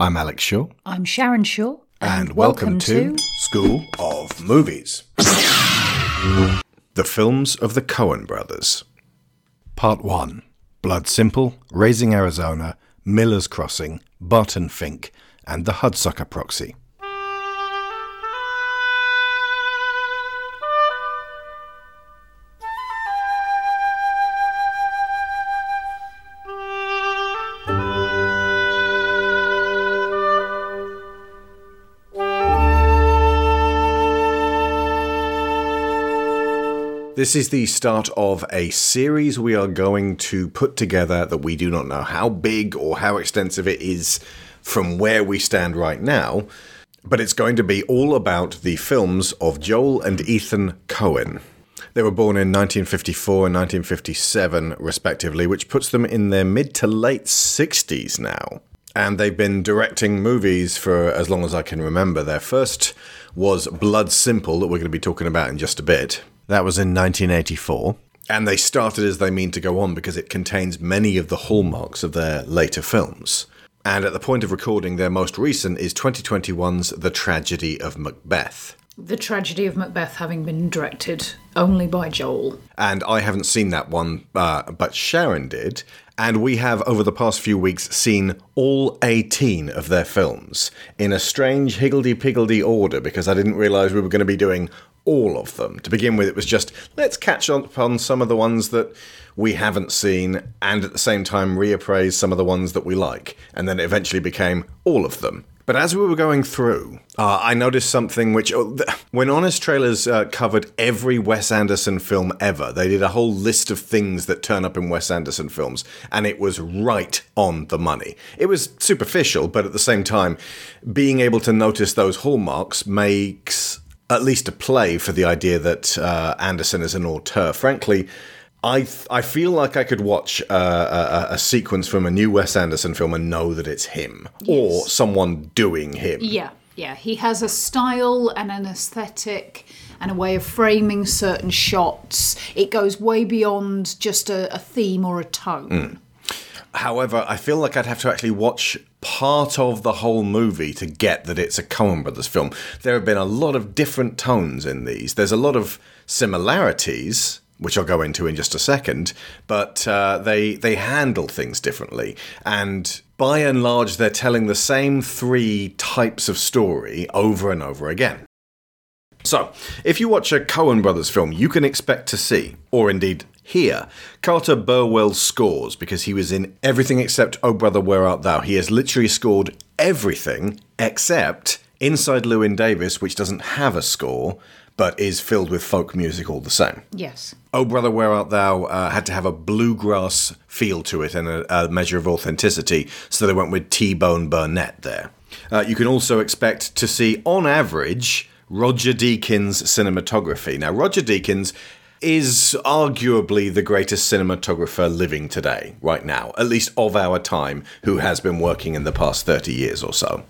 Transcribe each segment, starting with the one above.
I'm Alex Shaw. I'm Sharon Shaw. And, welcome, to, School of Movies. the films of the Coen brothers. Part 1 Blood Simple, Raising Arizona, Miller's Crossing, Barton Fink, and The Hudsucker Proxy. This is the start of a series we are going to put together that we do not know how big or how extensive it is from where we stand right now, but it's going to be all about the films of Joel and Ethan Coen. They were born in 1954 and 1957, respectively, which puts them in their mid to late 60s now. And they've been directing movies for as long as I can remember. Their first was Blood Simple, that we're going to be talking about in just a bit. That was in 1984. And they started as they mean to go on because it contains many of the hallmarks of their later films. And at the point of recording, their most recent is 2021's The Tragedy of Macbeth. The Tragedy of Macbeth having been directed only by Joel. And I haven't seen that one, uh, but Sharon did. And we have, over the past few weeks, seen all 18 of their films in a strange higgledy piggledy order because I didn't realise we were going to be doing all of them. To begin with, it was just let's catch up on some of the ones that we haven't seen and at the same time reappraise some of the ones that we like. And then it eventually became all of them. But as we were going through, uh, I noticed something which, oh, when Honest Trailers uh, covered every Wes Anderson film ever, they did a whole list of things that turn up in Wes Anderson films, and it was right on the money. It was superficial, but at the same time, being able to notice those hallmarks makes at least a play for the idea that uh, Anderson is an auteur. Frankly, I th- I feel like I could watch uh, a, a, sequence from a new Wes Anderson film and know that it's him yes. or someone doing him. Yeah, yeah. He has a style and an aesthetic and a way of framing certain shots. It goes way beyond just a, a theme or a tone. Mm. However, I feel like I'd have to actually watch part of the whole movie to get that it's a Coen Brothers film. There have been a lot of different tones in these. There's a lot of similarities, which I'll go into in just a second, but uh, they they handle things differently. And by and large, they're telling the same three types of story over and over again. So, if you watch a Coen Brothers film, you can expect to see, or indeed here. Carter Burwell scores because he was in everything except Oh Brother Where Art Thou. He has literally scored everything except Inside Llewyn Davis, which doesn't have a score but is filled with folk music all the same. Yes. Oh Brother Where Art Thou uh, had to have a bluegrass feel to it and a, a measure of authenticity, so they went with T Bone Burnett there. Uh, you can also expect to see, on average, Roger Deakins cinematography. Now, Roger Deakins is arguably the greatest cinematographer living today, right now, at least of our time, who has been working in the past 30 years or so.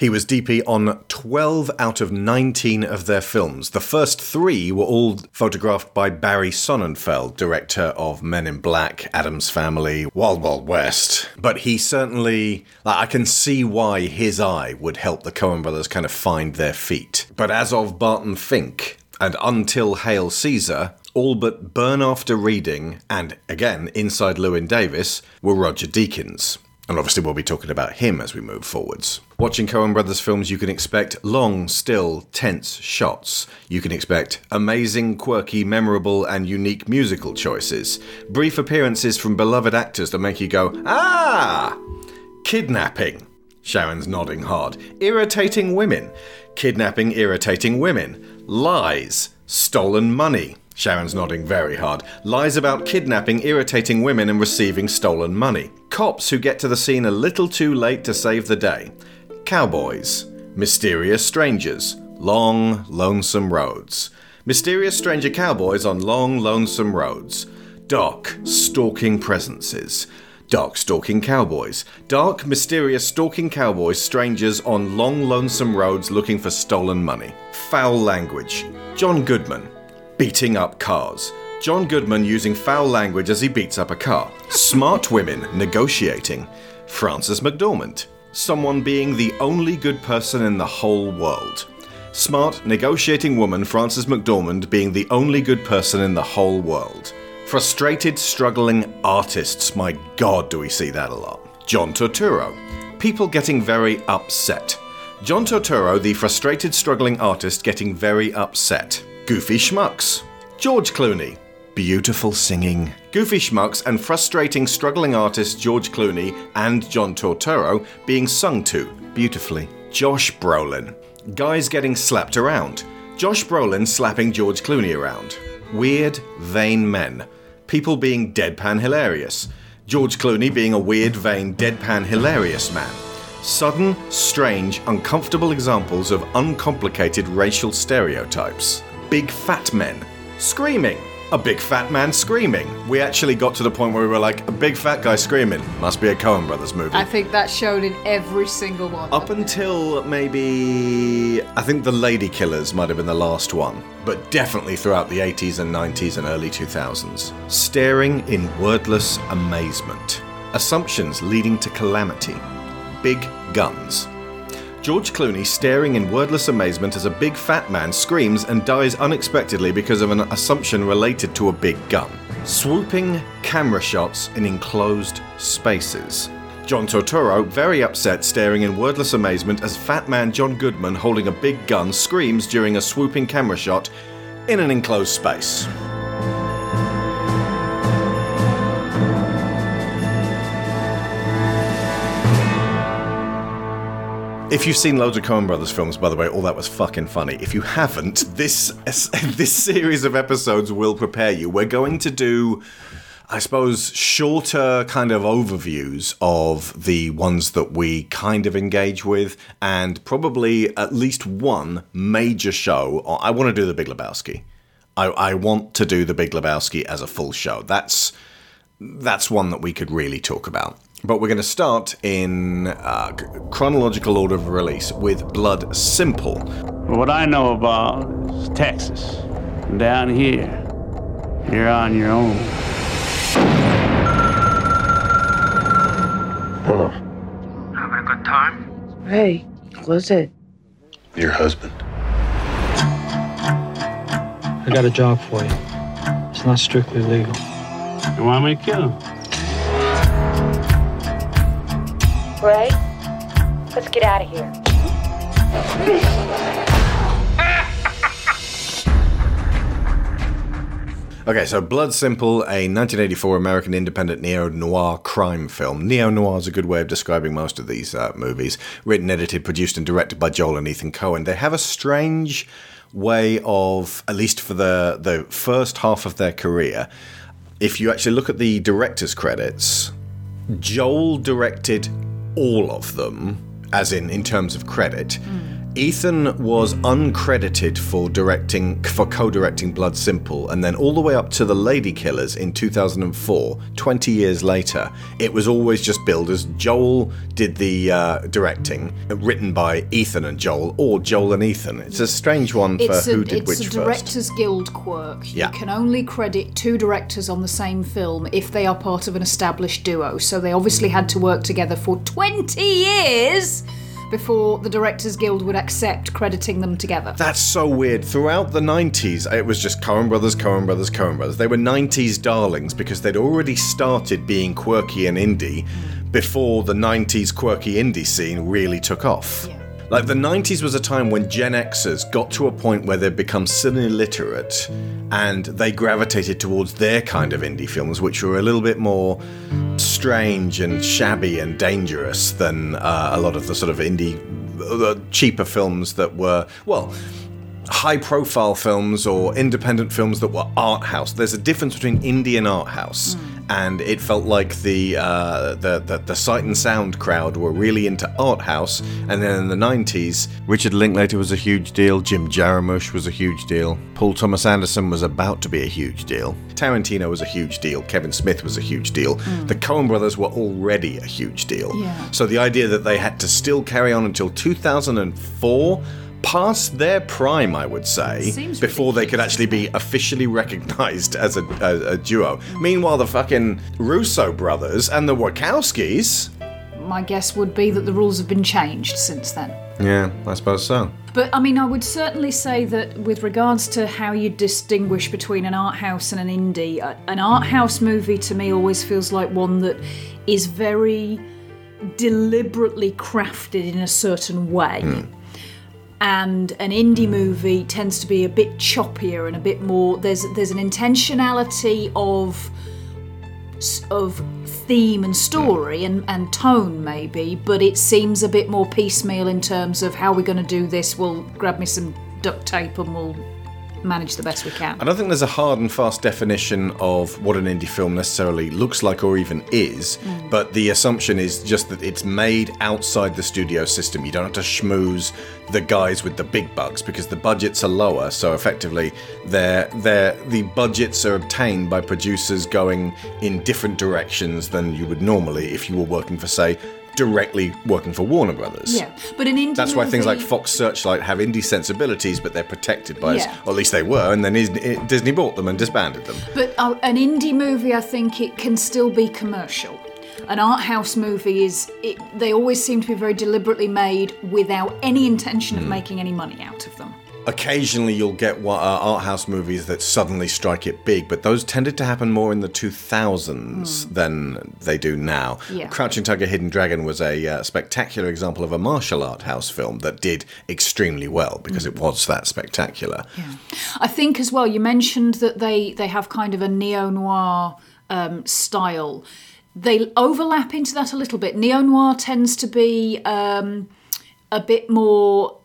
He was DP on 12 out of 19 of their films. The first three were all photographed by Barry Sonnenfeld, director of Men in Black, Addams Family, Wild Wild West. But he certainly, I can see why his eye would help the Coen brothers kind of find their feet. But as of Barton Fink, and Until Hail Caesar, all but Burn After Reading, and again, Inside Llewyn Davis, were Roger Deakins. And obviously, we'll be talking about him as we move forwards. Watching Coen Brothers films, you can expect long, still, tense shots. You can expect amazing, quirky, memorable, and unique musical choices. Brief appearances from beloved actors that make you go, ah! Kidnapping. Sharon's nodding hard. Irritating women. Kidnapping irritating women. Lies. Stolen money. Sharon's nodding very hard. Lies about kidnapping irritating women and receiving stolen money. Cops who get to the scene a little too late to save the day. Cowboys. Mysterious strangers. Long, lonesome roads. Mysterious stranger cowboys on long, lonesome roads. Dark, stalking presences. Dark stalking cowboys. Dark, mysterious stalking cowboys, strangers on long, lonesome roads looking for stolen money. Foul language. John Goodman. Beating up cars. John Goodman using foul language as he beats up a car. Smart women negotiating. Frances McDormand. someone being the only good person in the whole world. Smart, negotiating woman Frances McDormand being the only good person in the whole world. Frustrated, struggling artists. My god, do we see that a lot. John Turturro. People getting very upset. John Turturro, the frustrated, struggling artist, getting very upset. Goofy Schmucks. George Clooney. Beautiful singing. Goofy Schmucks and frustrating, struggling artist George Clooney and John Turturro being sung to beautifully. Josh Brolin. Guys getting slapped around. Josh Brolin slapping George Clooney around. Weird, vain men. People being deadpan hilarious. George Clooney being a weird, vain, deadpan hilarious man. Sudden, strange, uncomfortable examples of uncomplicated racial stereotypes. Big fat men. Screaming. A big fat man screaming. We actually got to the point where we were like, a big fat guy screaming. Must be a Coen Brothers movie. I think that showed in every single one. Up until maybe I think the Lady Killers might have been the last one, but definitely throughout the 80s and 90s and early 2000s. Staring in wordless amazement. Assumptions leading to calamity. Big guns. George Clooney staring in wordless amazement as a big fat man screams and dies unexpectedly because of an assumption related to a big gun. Swooping camera shots in enclosed spaces. John Turturro, very upset, staring in wordless amazement as fat man John Goodman holding a big gun screams during a swooping camera shot in an enclosed space. If you've seen loads of Coen Brothers films, by the way, all that was fucking funny. If you haven't, this this series of episodes will prepare you. We're going to do, I suppose, shorter kind of overviews of the ones that we kind of engage with, and probably at least one major show. I want to do the Big Lebowski. I, I want to do the Big Lebowski as a full show. That's that's one that we could really talk about. But we're going to start in uh, chronological order of release with Blood Simple. What I know about is Texas. Down here, you're on your own. Hello. Having a good time? Hey, what's it? Your husband. I got a job for you. It's not strictly legal. You want me to kill him? Ray, let's get out of here. Okay, so Blood Simple, a 1984 American independent neo noir crime film. Neo noir is a good way of describing most of these uh, movies. Written, edited, produced, and directed by Joel and Ethan Coen. They have a strange way of, at least for the, the first half of their career, if you actually look at the director's credits, Joel directed all of them, as in in terms of credit. Ethan was uncredited for directing for co-directing Blood Simple, and then all the way up to The Lady Killers in 2004, 20 years later, it was always just billed as Joel did the uh, directing, written by Ethan and Joel, or Joel and Ethan. It's a strange one for It's who a, did it's which a first. Directors Guild quirk. Yeah. You can only credit two directors on the same film if they are part of an established duo. So they obviously had to work together for 20 years before the Directors Guild would accept crediting them together. That's so weird. Throughout the 90s, it was just Coen Brothers, Coen Brothers, Coen Brothers. They were 90s darlings because they'd already started being quirky and indie before the 90s quirky indie scene really took off. Like the 90s was a time when Gen Xers got to a point where they'd become cine literate and they gravitated towards their kind of indie films, which were a little bit more strange and shabby and dangerous than uh, a lot of the sort of indie, uh, cheaper films that were, well, high profile films or mm. independent films that were art house. There's a difference between indie and art house. Mm. And it felt like the, uh, the, the the sight and sound crowd were really into art house, and then in the '90s, Richard Linklater was a huge deal. Jim Jarmusch was a huge deal. Paul Thomas Anderson was about to be a huge deal. Tarantino was a huge deal. Kevin Smith was a huge deal. Mm. The Coen Brothers were already a huge deal. Yeah. So the idea that they had to still carry on until 2004, past their prime, I would say, Seems before they could actually be officially recognized as a, a, a duo. Meanwhile, the fucking Russo brothers and the Wachowskis, my guess would be that the rules have been changed since then. Yeah, I suppose so. But I mean, I would certainly say that with regards to how you distinguish between an art house and an indie, uh, an art house movie to me always feels like one that is very deliberately crafted in a certain way. And an indie hmm. movie tends to be a bit choppier and a bit more. There's there's an intentionality of of theme and story and, and tone maybe, but it seems a bit more piecemeal in terms of how we're going to do this. We'll grab me some duct tape and we'll manage the best we can. I don't think there's a hard and fast definition of what an indie film necessarily looks like or even is, mm. but the assumption is just that it's made outside the studio system. You don't have to schmooze the guys with the big bucks because the budgets are lower, so effectively they're, they're, the budgets are obtained by producers going in different directions than you would normally if you were working for, say, directly working for Warner Brothers. Yeah, but an indie That's why things like Fox Searchlight have indie sensibilities, but they're protected by, Yeah. or at least they were, and then Disney bought them and disbanded them. But uh, an indie movie, I think it can still be commercial. An art house movie is, it, they always seem to be very deliberately made without any intention Hmm. of making any money out of them. Occasionally, you'll get wa- uh, art house movies that suddenly strike it big, but those tended to happen more in the 2000s than they do now. Yeah. Crouching Tiger, Hidden Dragon was a uh, spectacular example of a martial art house film that did extremely well because it was that spectacular. I think as well, you mentioned that they, they have kind of a neo noir um, style. They overlap into that a little bit. Neo noir tends to be um, a bit more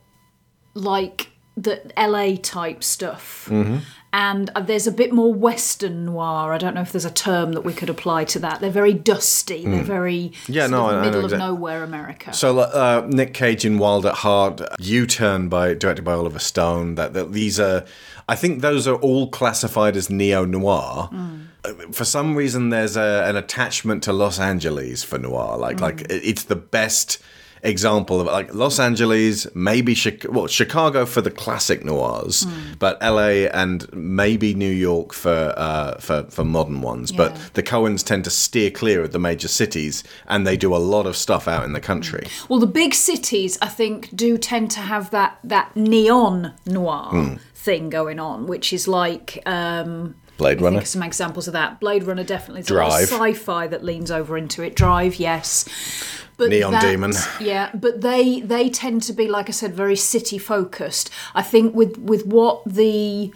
like the LA type stuff. Mm-hmm. And uh, there's a bit more Western noir. I don't know if there's a term that we could apply to that. They're very dusty. They're very Mm. Yeah, no, of I- I know middle of nowhere America. So uh, Nick Cage in Wild at Heart, U-Turn by directed by Oliver Stone. That, that these are, I think those are all classified as neo noir. For some reason, there's a, an attachment to Los Angeles for noir. Like like it's the best example of like Los Angeles, maybe Chicago, well Chicago for the classic noirs, but L.A. and maybe New York for uh, for for modern ones. Yeah. But the Coens tend to steer clear of the major cities, and they do a lot of stuff out in the country. Well, the big cities, I think, do tend to have that that neon noir Hmm. thing going on, which is like. Um, Blade Runner. some examples of that. Blade Runner definitely. There's a of Drive. sci-fi that leans over into it. Drive, yes. But Neon that- Demon. Yeah, but they they tend to be, like I said, very city focused. I think with with what the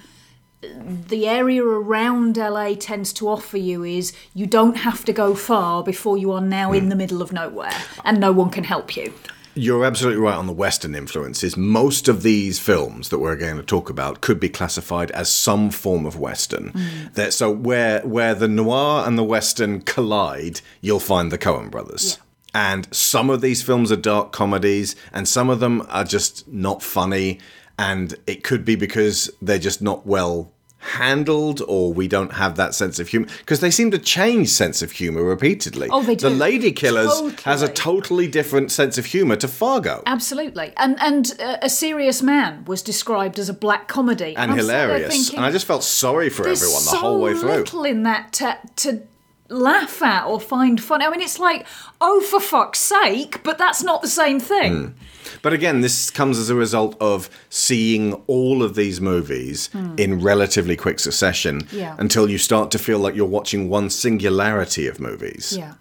the area around LA tends to offer you is you don't have to go far before you are now Hmm. in the middle of nowhere and no one can help you. You're absolutely right on the Western influences. Most of these films that we're going to talk about could be classified as some form of Western. Mm. That so where where the noir and the Western collide, you'll find the Coen brothers. And some of these films are dark comedies, and some of them are just not funny. And it could be because they're just not well handled, or we don't have that sense of humor. Because they seem to change sense of humor repeatedly. Oh, they The. Lady Killers has a Totally. totally different sense of humor to Fargo. Absolutely, and and uh, a serious man was described as a black comedy, and hilarious. thinking, and I just felt sorry for everyone the so whole way through. little in that to, to laugh at or find fun. I mean, it's like, oh, for fuck's sake, but that's not the same thing. But again, this comes as a result of seeing all of these movies hmm. in relatively quick succession. Yeah. until you start to feel like you're watching one singularity of movies. Yeah.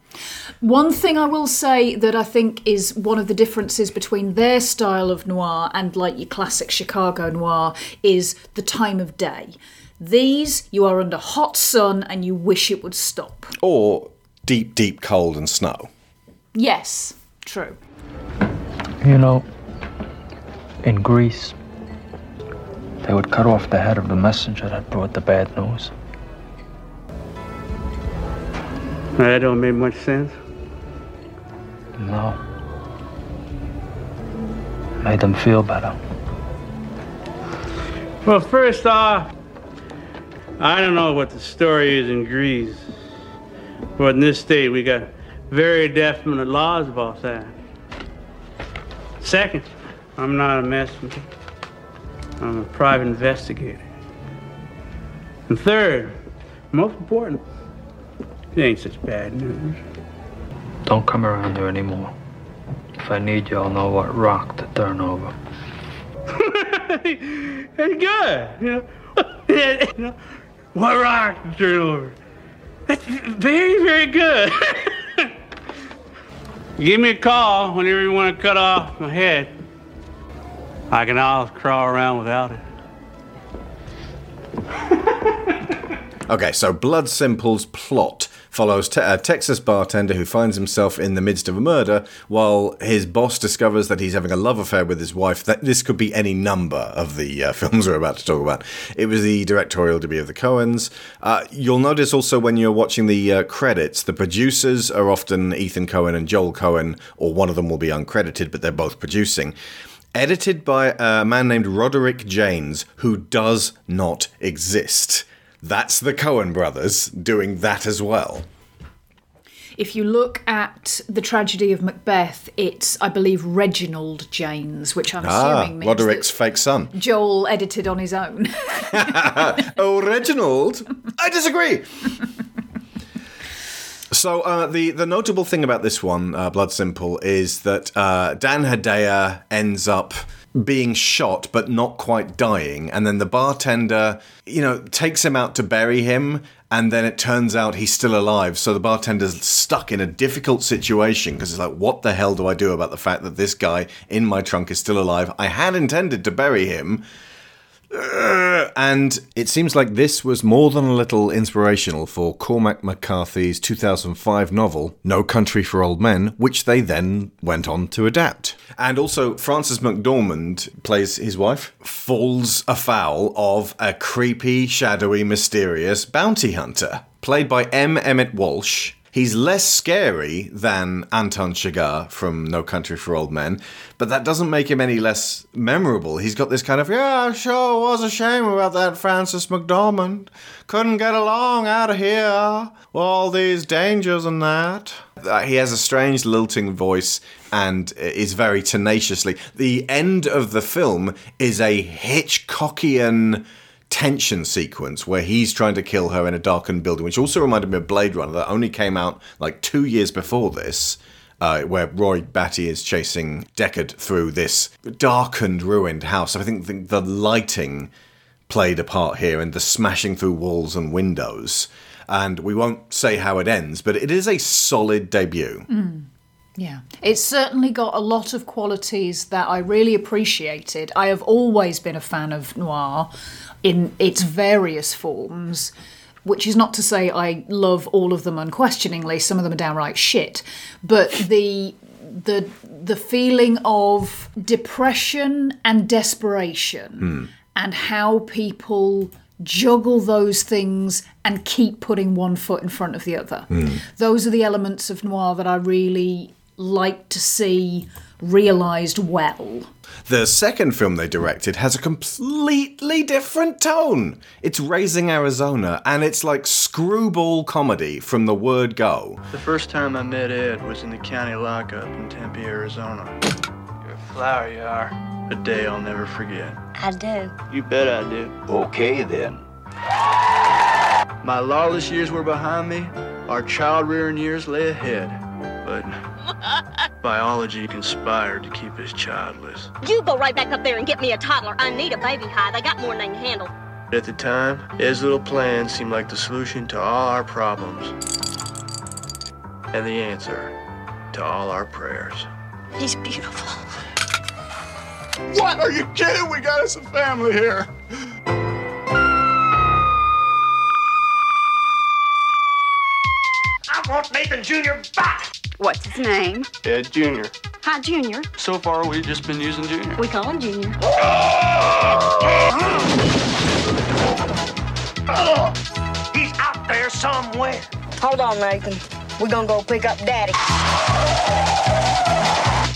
One thing I will say that I think is one of the differences between their style of noir and like your classic Chicago noir is the time of day. These, you are under hot sun and you wish it would stop. Or deep, deep cold and snow. Yes, true. You know, in Greece, they would cut off the head of the messenger that brought the bad news. That don't make much sense. No. Made them feel better. Well, first off, I don't know what the story is in Greece, but in this state we got very definite laws about that. Second, I'm not a messenger. I'm a private investigator. And third, most important, it ain't such bad news. Don't come around here anymore. if I need you, I'll know what rock to turn over. That's good. You know, what rock to turn over? That's very, very good. Give me a call whenever you want to cut off my head. I can always crawl around without it. Okay, so Blood Simple's plot follows te- a Texas bartender who finds himself in the midst of a murder while his boss discovers that he's having a love affair with his wife. That this could be any number of the uh, films we're about to talk about. It was the directorial debut of the Coens. Uh, you'll notice also when you're watching the uh, credits, the producers are often Ethan Coen and Joel Coen, or one of them will be uncredited, but they're both producing. Edited by a man named Roderick Jaynes, who does not exist. That's the Coen brothers doing that as well. If you look at the tragedy of Macbeth, it's, I believe, Reginald Jaynes, which I'm Ah, assuming means Roderick's fake son. Joel edited on his own. Oh, Reginald, I disagree. So uh, the the notable thing about this one, uh, Blood Simple, is that uh, Dan Hedaya ends up being shot but not quite dying, and then the bartender, you know, takes him out to bury him, and then it turns out he's still alive. So the bartender's stuck in a difficult situation because it's like, what the hell do I do about the fact that this guy in my trunk is still alive? I had intended to bury him. And it seems like this was more than a little inspirational for Cormac McCarthy's 2005 novel, No Country for Old Men, which they then went on to adapt. And also, Frances McDormand plays his wife, falls afoul of a creepy, shadowy, mysterious bounty hunter, played by M. Emmet Walsh. He's less scary than Anton Chigurh from No Country for Old Men, but that doesn't make him any less memorable. He's got this kind of, yeah, sure was a shame about that Frances McDormand. Couldn't get along out of here. All these dangers and that. Uh, He has a strange lilting voice and is very tenaciously. The end of the film is a Hitchcockian tension sequence where he's trying to kill her in a darkened building, which also reminded me of Blade Runner that only came out like two years before this. Uh, where Roy Batty is chasing Deckard through this darkened, ruined house. I think the, the lighting played a part here and the smashing through walls and windows. And we won't say how it ends, but it is a solid debut. Yeah, it's certainly got a lot of qualities that I really appreciated. I have always been a fan of noir in its various forms, which is not to say I love all of them unquestioningly. Some of them are downright shit, but the the the feeling of depression and desperation hmm. and how people juggle those things and keep putting one foot in front of the other. Hmm. Those are the elements of noir that I really like to see realised well. The second film they directed has a completely different tone. It's Raising Arizona, and it's like screwball comedy from the word go. The first time I met Ed was in the county lockup in Tempe, Arizona. You're a flower, you are. A day I'll never forget. I do. You bet I do. Okay then. My lawless years were behind me. Our child rearing years lay ahead. But biology conspired to keep us childless. You go right back up there and get me a toddler. I need a baby high. They got more than they can handle. At the time, Ed's little plan seemed like the solution to all our problems. And the answer to all our prayers. He's beautiful. What? Are you kidding? We got us a family here. I want Nathan Jr. back! What's his name? Ed Jr. Hi, Junior. So far, we've just been using Junior. We call him Junior. He's out there somewhere. Hold on, Nathan. We're gonna go pick up Daddy.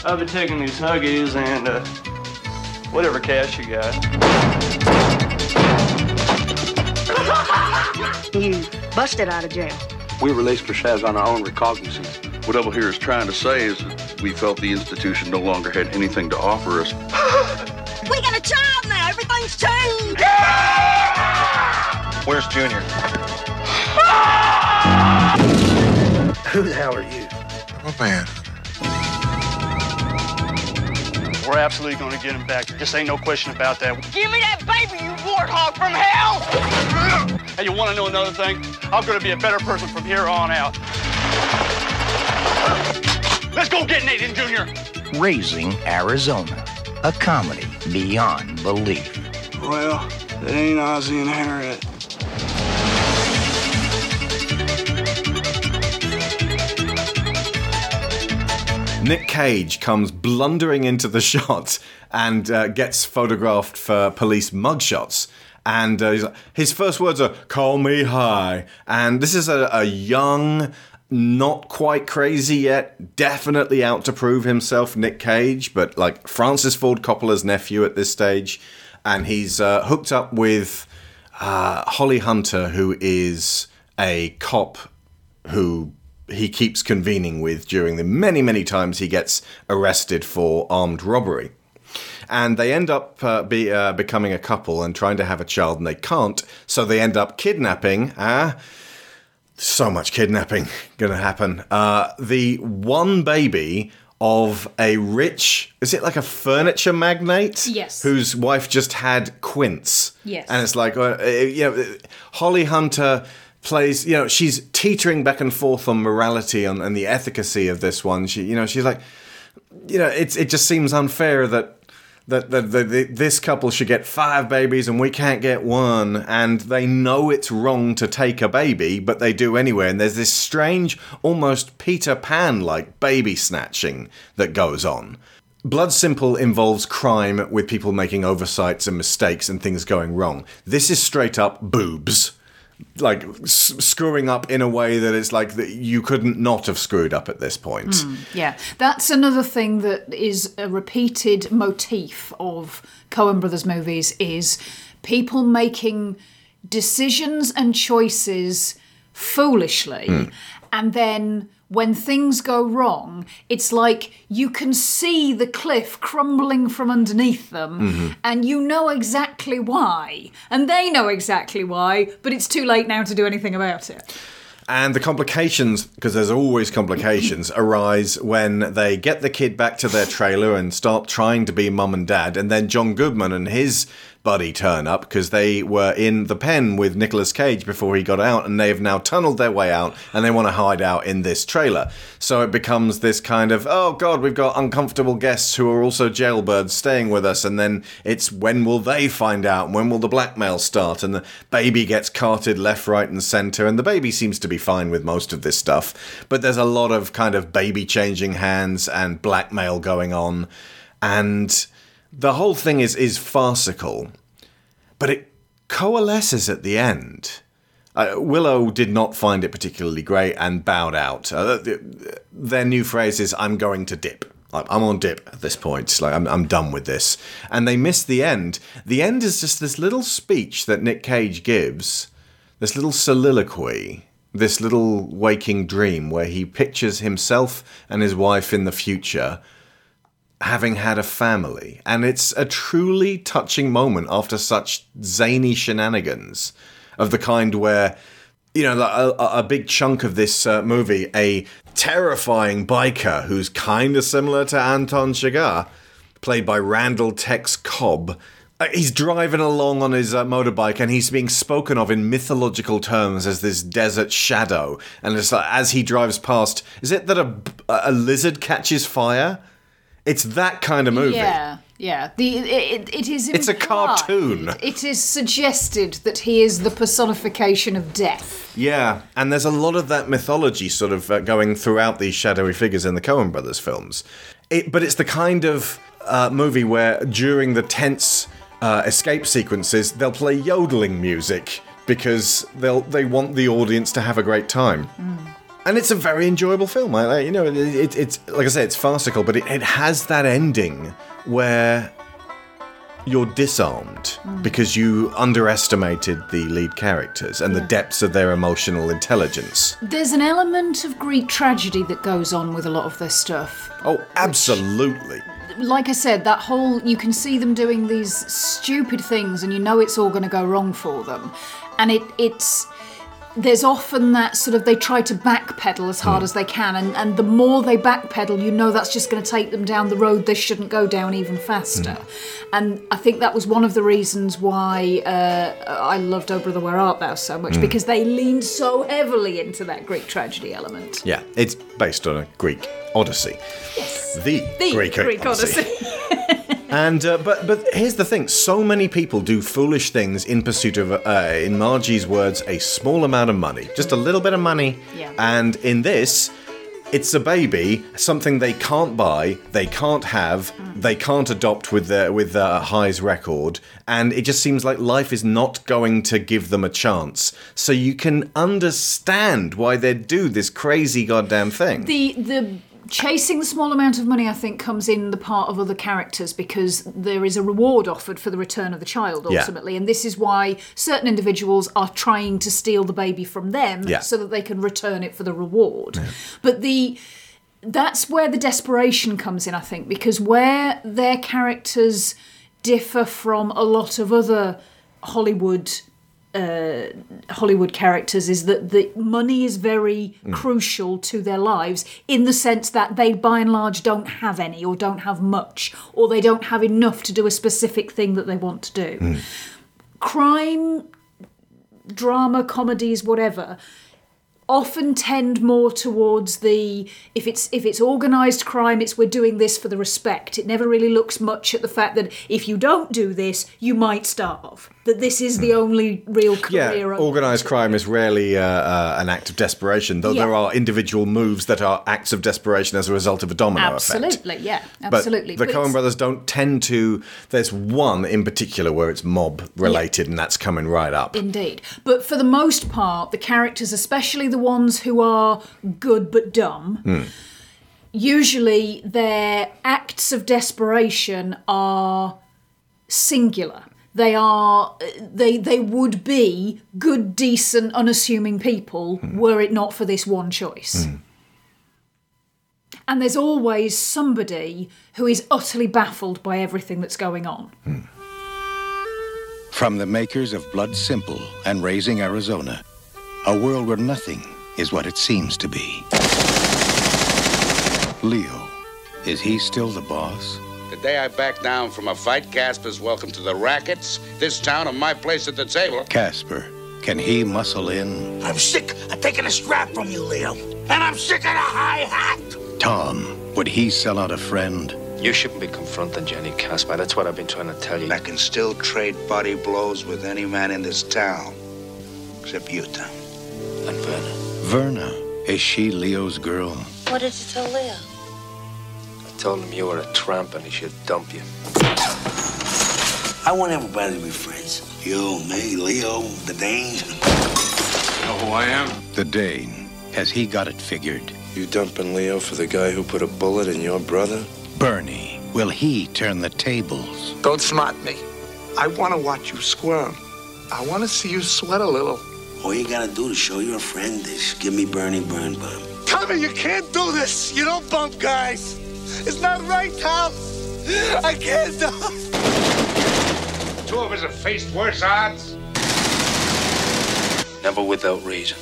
I've been taking these Huggies and, uh, whatever cash you got. You busted out of jail. We released Prashaz on our own recognizance. What Double here is trying to say is that we felt the institution no longer had anything to offer us. We got a child now. Everything's changed. Yeah! Where's Junior? Who the hell are you? I'm a man. We're absolutely gonna get him back. Just ain't no question about that. Give me that baby, you warthog from hell! Hey, you wanna know another thing? I'm gonna be a better person from here on out. Let's go get Nathan Jr. Raising Arizona, a comedy beyond belief. Well, it ain't Ozzy and Harriet. Nick Cage comes blundering into the shot and uh, gets photographed for police mugshots. And uh, like, his first words are "Call me Hi," and this is a, a young, not quite crazy yet, definitely out to prove himself, Nick Cage, but like Francis Ford Coppola's nephew at this stage, and he's uh, hooked up with uh, Holly Hunter, who is a cop who he keeps convening with during the many, many times he gets arrested for armed robbery. And they end up uh, be, uh, becoming a couple and trying to have a child, and they can't, so they end up kidnapping. Ah, so much kidnapping gonna happen. Uh, the one baby of a rich, is it like a furniture magnate? Yes. Whose wife just had quince. Yes. And it's like, uh, uh, you know, Holly Hunter plays, you know, she's teetering back and forth on morality and, and the efficacy of this one. She, you know, she's like, you know, it's it just seems unfair that that, that, that, that this couple should get five babies and we can't get one, and they know it's wrong to take a baby, but they do anyway. And there's this strange, almost Peter Pan like baby snatching that goes on. Blood Simple involves crime with people making oversights and mistakes and things going wrong. This is straight up boobs. Like s- screwing up in a way that it's like that you couldn't not have screwed up at this point. Hmm, yeah, that's another thing that is a repeated motif of Coen Brothers movies is people making decisions and choices foolishly hmm. and then when things go wrong it's like you can see the cliff crumbling from underneath them mm-hmm. and you know exactly why. And they know exactly why but it's too late now to do anything about it. And the complications, because there's always complications, arise when they get the kid back to their trailer and start trying to be mum and dad, and then John Goodman and his buddy turn up because they were in the pen with Nicolas Cage before he got out, and they have now tunneled their way out, and they want to hide out in this trailer. So it becomes this kind of, oh god, we've got uncomfortable guests who are also jailbirds staying with us, and then it's when will they find out? When will the blackmail start? And the baby gets carted left, right, and center, and the baby seems to be fine with most of this stuff, but there's a lot of kind of baby changing hands and blackmail going on, and the whole thing is is farcical, but it coalesces at the end. Uh, Willow did not find it particularly great and bowed out. Uh, th- their new phrase is "I'm going to dip." I'm on dip at this point. Like I'm, I'm done with this, and they miss the end. The end is just this little speech that Nick Cage gives, this little soliloquy, this little waking dream where he pictures himself and his wife in the future having had a family. And it's a truly touching moment after such zany shenanigans of the kind where, you know, a, a big chunk of this uh, movie, a terrifying biker who's kind of similar to Anton Chigurh, played by Randall Tex Cobb. uh, He's driving along on his uh, motorbike and he's being spoken of in mythological terms as this desert shadow. And it's like, as he drives past, is it that a, a lizard catches fire? It's that kind of movie. Yeah, yeah. The it, it is. It's a cartoon. It is suggested that he is the personification of death. Yeah, and there's a lot of that mythology sort of uh, going throughout these shadowy figures in the Coen Brothers films. It, but it's the kind of uh, movie where during the tense uh, escape sequences, they'll play yodeling music because they'll they want the audience to have a great time. And it's a very enjoyable film. I, you know, it, it, it's like I say, it's farcical, but it, it has that ending where you're disarmed mm. because you underestimated the lead characters and the depths of their emotional intelligence. There's an element of Greek tragedy that goes on with a lot of this stuff. Oh, absolutely. Like I said, that whole you can see them doing these stupid things, and you know it's all going to go wrong for them, and it it's there's often that sort of they try to backpedal as hard as they can, and, and the more they backpedal, you know that's just going to take them down the road they shouldn't go down even faster. And I think that was one of the reasons why uh, I loved Oh Brother Where Art Thou so much Mm. because they leaned so heavily into that Greek tragedy element. Yeah, it's based on a Greek Odyssey. The, The Greek, Greek Odyssey. Odyssey. And uh, but but here's the thing: so many people do foolish things in pursuit of, uh, in Margie's words, a small amount of money, just a little bit of money. Yeah. And in this, it's a baby, something they can't buy, they can't have, they can't adopt with their with uh, Hi's record, and it just seems like life is not going to give them a chance. So you can understand why they do this crazy goddamn thing. The the chasing the small amount of money, I think, comes in the part of other characters because there is a reward offered for the return of the child Yeah. ultimately, and this is why certain individuals are trying to steal the baby from them Yeah. so that they can return it for the reward. But the that's where the desperation comes in, I think, because where their characters differ from a lot of other Hollywood uh, Hollywood characters is that the money is very Mm. crucial to their lives in the sense that they by and large don't have any or don't have much or they don't have enough to do a specific thing that they want to do. Mm. Crime, drama, comedies, whatever often tend more towards the if it's if it's organized crime it's we're doing this for the respect it never really looks much at the fact that if you don't do this you might starve that this is the only real career. Yeah, organised crime is rarely uh, uh, an act of desperation, though Yeah. there are individual moves that are acts of desperation as a result of a domino effect. absolutely yeah But absolutely the But Coen it's- brothers don't tend to. There's one in particular where it's mob related, and that's coming right up. Indeed. But for the most part, the characters, especially the ones who are good but dumb, Hmm. usually their acts of desperation are singular. They are they they would be good, decent, unassuming people hmm. were it not for this one choice. Hmm. And there's always somebody who is utterly baffled by everything that's going on. Hmm. From the makers of Blood Simple and Raising Arizona, a world where nothing is what it seems to be. Leo, is he still the boss? The day I back down from a fight, Caspar's welcome to the rackets, this town, and my place at the table. Caspar, can he muscle in? I'm sick of taking a strap from you, Leo. And I'm sick of the high hat. Tom, would he sell out a friend? You shouldn't be confronting Jenny Caspar. That's what I've been trying to tell you. I can still trade body blows with any man in this town. Except you, Tom. And Verna. Verna, is she Leo's girl? What did you tell Leo? I told him you were a tramp and he should dump you. I want everybody to be friends. You, me, Leo, the Danes. Know who I am? The Dane. Has he got it figured? You dumping Leo for the guy who put a bullet in your brother? Bernie, will he turn the tables? Don't smart me. I want to watch you squirm. I want to see you sweat a little. All you gotta do to show you're a friend is give me Bernie Bernbaum. Tommy, you can't do this. You don't bump guys. It's not right, Tom. I can't do it. Two of us have faced worse odds. Never without reason.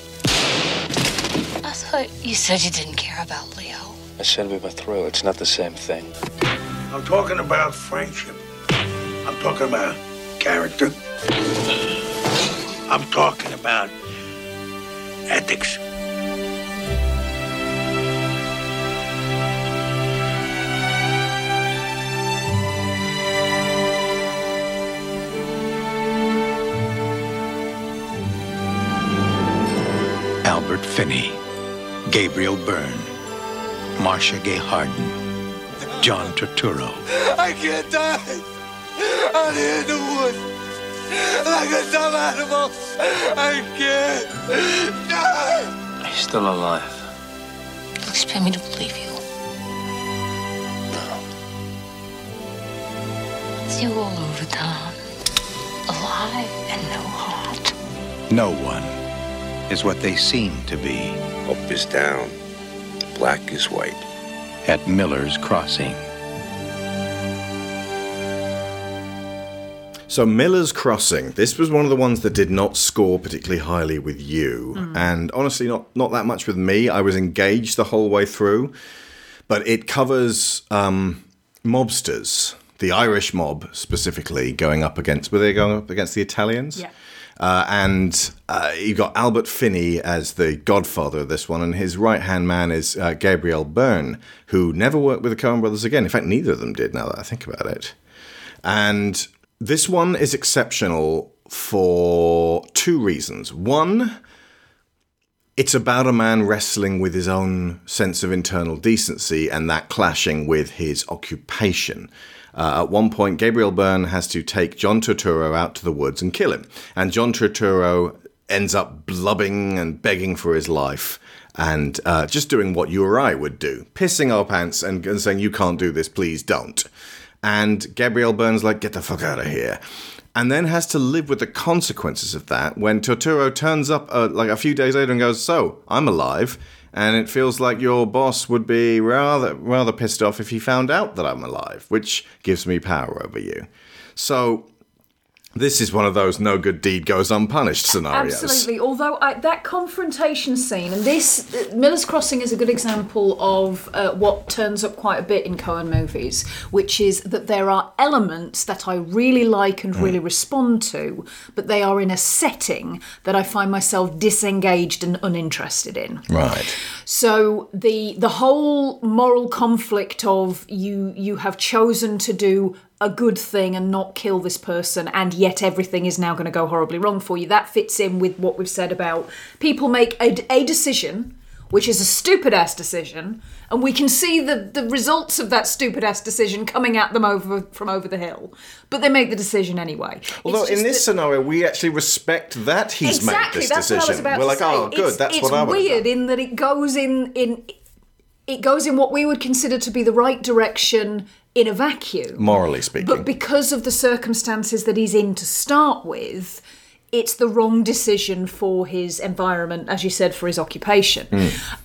I thought you said you didn't care about Leo. I said we were through. It's not the same thing. I'm talking about friendship. I'm talking about character. I'm talking about ethics. Albert Finney, Gabriel Byrne, Marcia Gay Harden, John Turturro, I can't die. Out here in the woods. Like a dumb animal. I can't die. He's still alive. You expect me to believe you? No. It's you all over town. Alive and no heart. No one is what they seem to be. Up is down, black is white. At Miller's Crossing. So Miller's Crossing, this was one of the ones that did not score particularly highly with you, Mm. and honestly, not not that much with me. I was engaged the whole way through, but it covers um, mobsters, the Irish mob specifically, going up against. Were they going up against the Italians? Yeah. Uh, and uh, you got Albert Finney as the godfather of this one, and his right hand man is uh, Gabriel Byrne, who never worked with the Coen brothers again. In fact, neither of them did. Now that I think about it, and this one is exceptional for two reasons. One, it's about a man wrestling with his own sense of internal decency and that clashing with his occupation. Uh, at one point, Gabriel Byrne has to take John Turturro out to the woods and kill him. And John Turturro ends up blubbing and begging for his life and uh, just doing what you or I would do pissing our pants and, and saying, You can't do this, please don't. And Gabriel Byrne's like, Get the fuck out of here and then has to live with the consequences of that when Turturro turns up uh, like a few days later and goes, "So I'm alive," and it feels like your boss would be rather rather pissed off if he found out that I'm alive, which gives me power over you. So this is one of those no good deed goes unpunished scenarios. Absolutely. Although I, that confrontation scene, and this uh, Miller's Crossing is a good example of uh, what turns up quite a bit in Coen movies, which is that there are elements that I really like and really respond to, but they are in a setting that I find myself disengaged and uninterested in. Right. So the the whole moral conflict of you you have chosen to do a good thing and not kill this person and yet everything is now going to go horribly wrong for you that fits in with what we've said about people make a, a decision which is a stupid ass decision and we can see the, the results of that stupid ass decision coming at them over from over the hill but they make the decision anyway Although in this that- scenario, we actually respect that he's exactly, made this that's decision. What I was about We're like, say. oh, good, It's- that's it's what I would have weird in that it goes in in it goes in what we would consider to be the right direction in a vacuum. Morally speaking. But because of the circumstances that he's in to start with, it's the wrong decision for his environment, as you said, for his occupation.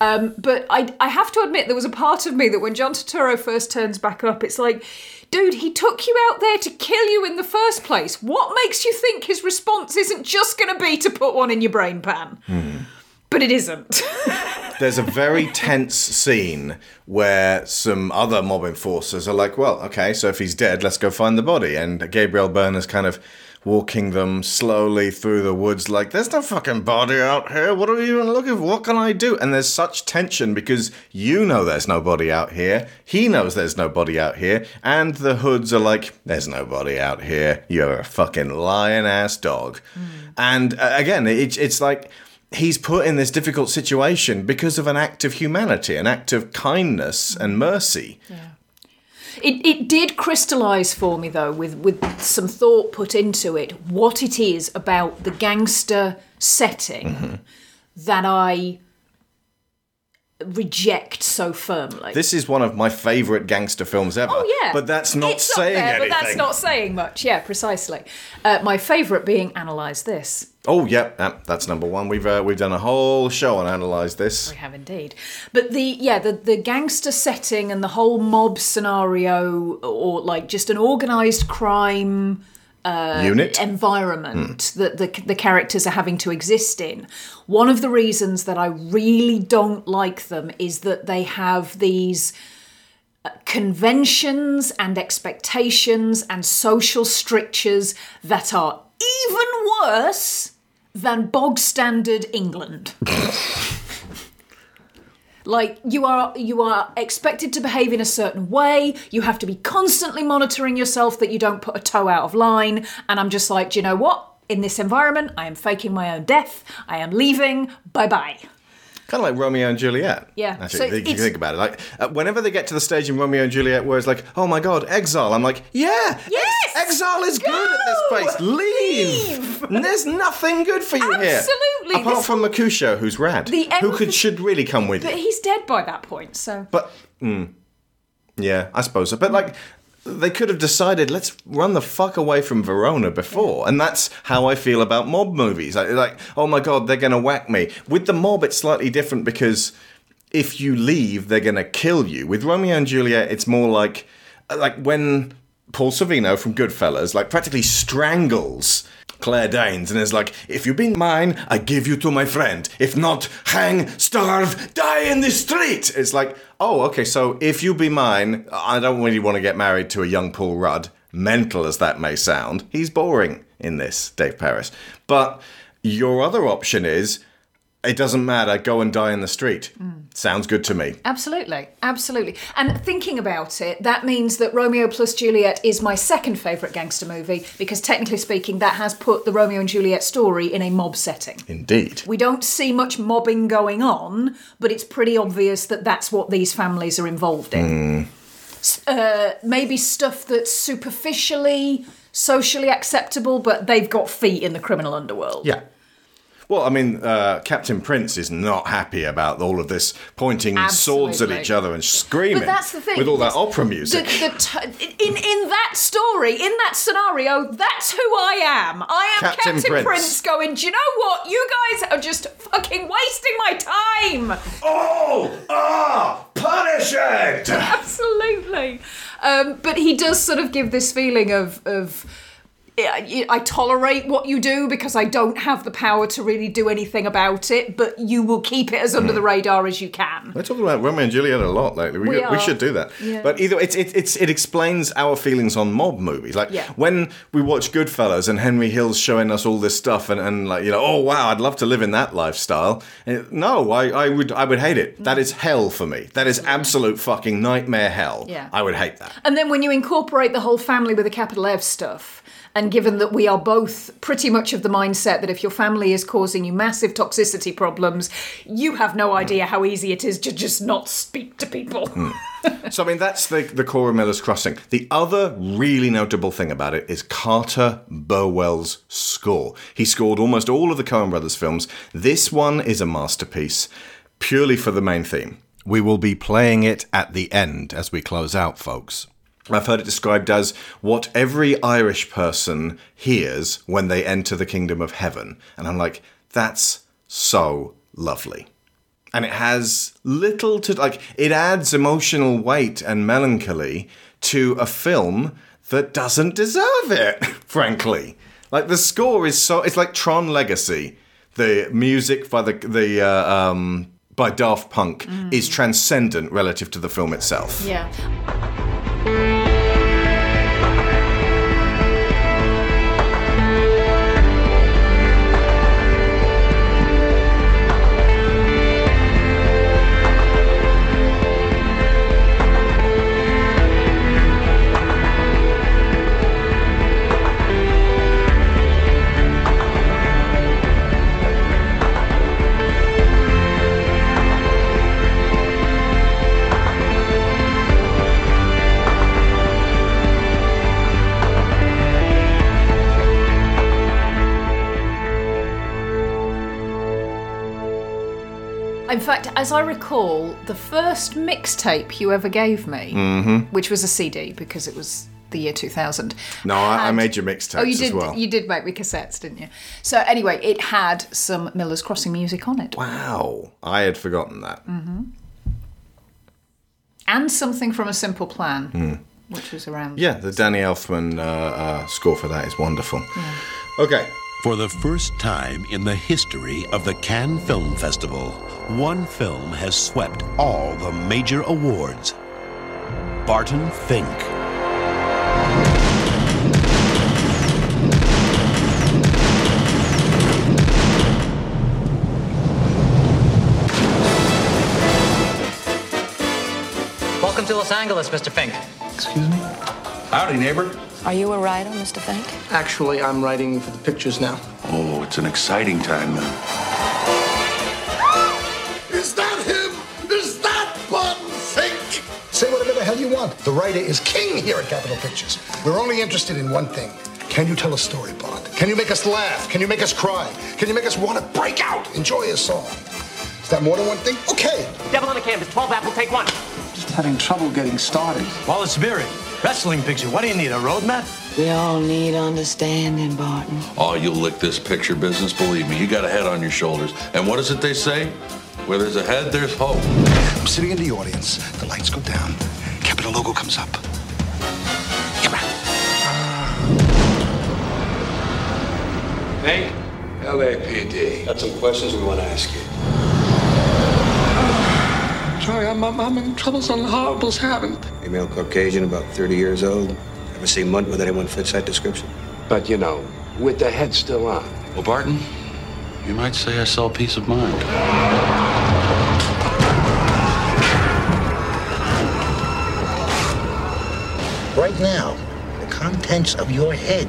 Um, but I, I have to admit, there was a part of me that when John Turturro first turns back up, it's like, dude, he took you out there to kill you in the first place. What makes you think his response isn't just going to be to put one in your brain pan? But it isn't. There's a very tense scene where some other mob enforcers are like, well, okay, so if he's dead, let's go find the body. And Gabriel Byrne is kind of walking them slowly through the woods, like, there's no fucking body out here. What are we even looking for? What can I do? And there's such tension because you know there's no body out here. He knows there's no body out here. And the hoods are like, there's no body out here. You're a fucking lying ass dog. And uh, again, it, it's like he's put in this difficult situation because of an act of humanity, an act of kindness and mercy. Yeah. It, it did crystallise for me though, with with some thought put into it, what it is about the gangster setting that I reject so firmly. This is one of my favourite gangster films ever. Oh yeah, But that's not It's up saying there, anything. But that's not saying much. Yeah, precisely. Uh, my favourite being analyze this. Oh, yeah, yeah, that's number one. We've uh, we've done a whole show on analyze this. We have indeed. But the yeah, the the gangster setting and the whole mob scenario, or like just an organised crime uh, Unit? environment that the the characters are having to exist in. One of the reasons that I really don't like them is that they have these uh, conventions and expectations and social strictures that are even worse than bog standard England. like you are you are expected to behave in a certain way. You have to be constantly monitoring yourself that you don't put a toe out of line. And i'm just like do you know what? In this environment i am faking my own death. I am leaving. Bye bye Kind of like Romeo and Juliet. Yeah, Actually, so if you think about it. Like, uh, whenever they get to the stage in Romeo and Juliet where it's like, oh my god, exile, I'm like, yeah, yes, exile is good at this place. Leave. And There's nothing good for you here. Absolutely, Apart this- from Mercutio, who's rad. The who could should really come with but you. he's dead by that point so But mm, yeah, I suppose so. But like, they could have decided let's run the fuck away from Verona before, and that's how I feel about mob movies. Like, oh my god, they're gonna whack me. With the mob, it's slightly different because if you leave, they're gonna kill you. With Romeo and Juliet, it's more like like when Paul Sorvino from Goodfellas like practically strangles Claire Danes and is like, if you be mine, I give you to my friend. If not, hang, starve, die in the street. It's like, oh, okay, so if you be mine, I don't really want to get married to a young Paul Rudd. Mental as that may sound, he's boring in this, Dave Paris. But your other option is, it doesn't matter, go and die in the street. Sounds good to me. Absolutely, absolutely. And thinking about it, that means that Romeo plus Juliet is my second favourite gangster movie because, technically speaking, that has put the Romeo and Juliet story in a mob setting. Indeed. We don't see much mobbing going on, but it's pretty obvious that that's what these families are involved in. S- Uh, maybe stuff that's superficially socially acceptable, but they've got feet in the criminal underworld. Yeah. Well, I mean, uh, Captain Prince is not happy about all of this pointing swords at each other and screaming. But that's the thing. With all that This- opera The, music. the t- in in that story, in that scenario, that's who I am. I am Captain Captain, Prince. Prince. Going, do you know what? You guys are just fucking wasting my time. Oh, ah, punish it! Absolutely. Um, but he does sort of give this feeling of of. I I tolerate what you do because I don't have the power to really do anything about it, but you will keep it as under the hmm. radar as you can. We're talking about Romeo and Juliet a lot lately. We, We we should do that. Yeah. But either it's, it, it's it explains our feelings on mob movies. Like Yeah. when we watch Goodfellas and Henry Hill's showing us all this stuff and, and like you know, oh wow, I'd love to live in that lifestyle. And no, I, I would I would hate it. Mm. That is hell for me. That is absolute fucking nightmare hell. Yeah. I would hate that. And then when you incorporate the whole family with a capital F stuff, and given that we are both pretty much of the mindset that if your family is causing you massive toxicity problems, you have no hmm. idea how easy it is to just not speak to people. Hmm. So I mean that's the the core of Miller's Crossing. The other really notable thing about it is Carter Burwell's score. He scored almost all of the Coen Brothers films. This one is a masterpiece, purely for the main theme. We will be playing it at the end as we close out, folks. I've heard it described as what every Irish person hears when they enter the kingdom of heaven. And I'm like, that's so lovely. And it has little to like it adds emotional weight and melancholy to a film that doesn't deserve it frankly. Like the score is so it's like tron legacy. The music by the the uh, um by daft punk is transcendent relative to the film itself. Yeah. In fact, as I recall, the first mixtape you ever gave me, Mhm. which was a CD because it was the year 2000. no I, I made your mixtapes Oh, you did. as well You did make me cassettes, didn't you? So anyway, it had some Miller's Crossing music on it, wow i had forgotten that hmm and something from A Simple Plan, Hmm. which was around. yeah the danny elfman uh, uh, score for that is wonderful okay For the first time in the history of the Cannes Film Festival, one film has swept all the major awards Barton Fink. Welcome to Los Angeles, Mr. Fink. Excuse me? Howdy, neighbor. Are you a writer, Mr. Fink? Actually, I'm writing for the pictures now. Oh, it's an exciting time then. Is that him? Is that Barton Fink? Say whatever the hell you want. The writer is king here at Capitol Pictures. We're only interested in one thing. Can you tell a story, Bond? Can you make us laugh? Can you make us cry? Can you make us want to break out, enjoy a song? Is that more than one thing? Okay. Devil on the canvas, 12 apple, take one. Just having trouble getting started. Wallace Beery, Wrestling picture. What do you need? A roadmap? We all need understanding, Barton. Oh, you'll lick this picture business. Believe me, you got a head on your shoulders. And what is it they say? Where there's a head, there's hope. I'm sitting in the audience. The lights go down. Capitol logo comes up. Come on. LAPD. Got some questions we want to ask you. Charlie, I'm, I'm, I'm in trouble. Something horrible's happened. Female Caucasian, about 30 years old. Ever seen mud with anyone fits that description? But, you know, with the head still on. Well, Barton, you might say I saw peace of mind. Right now, the contents of your head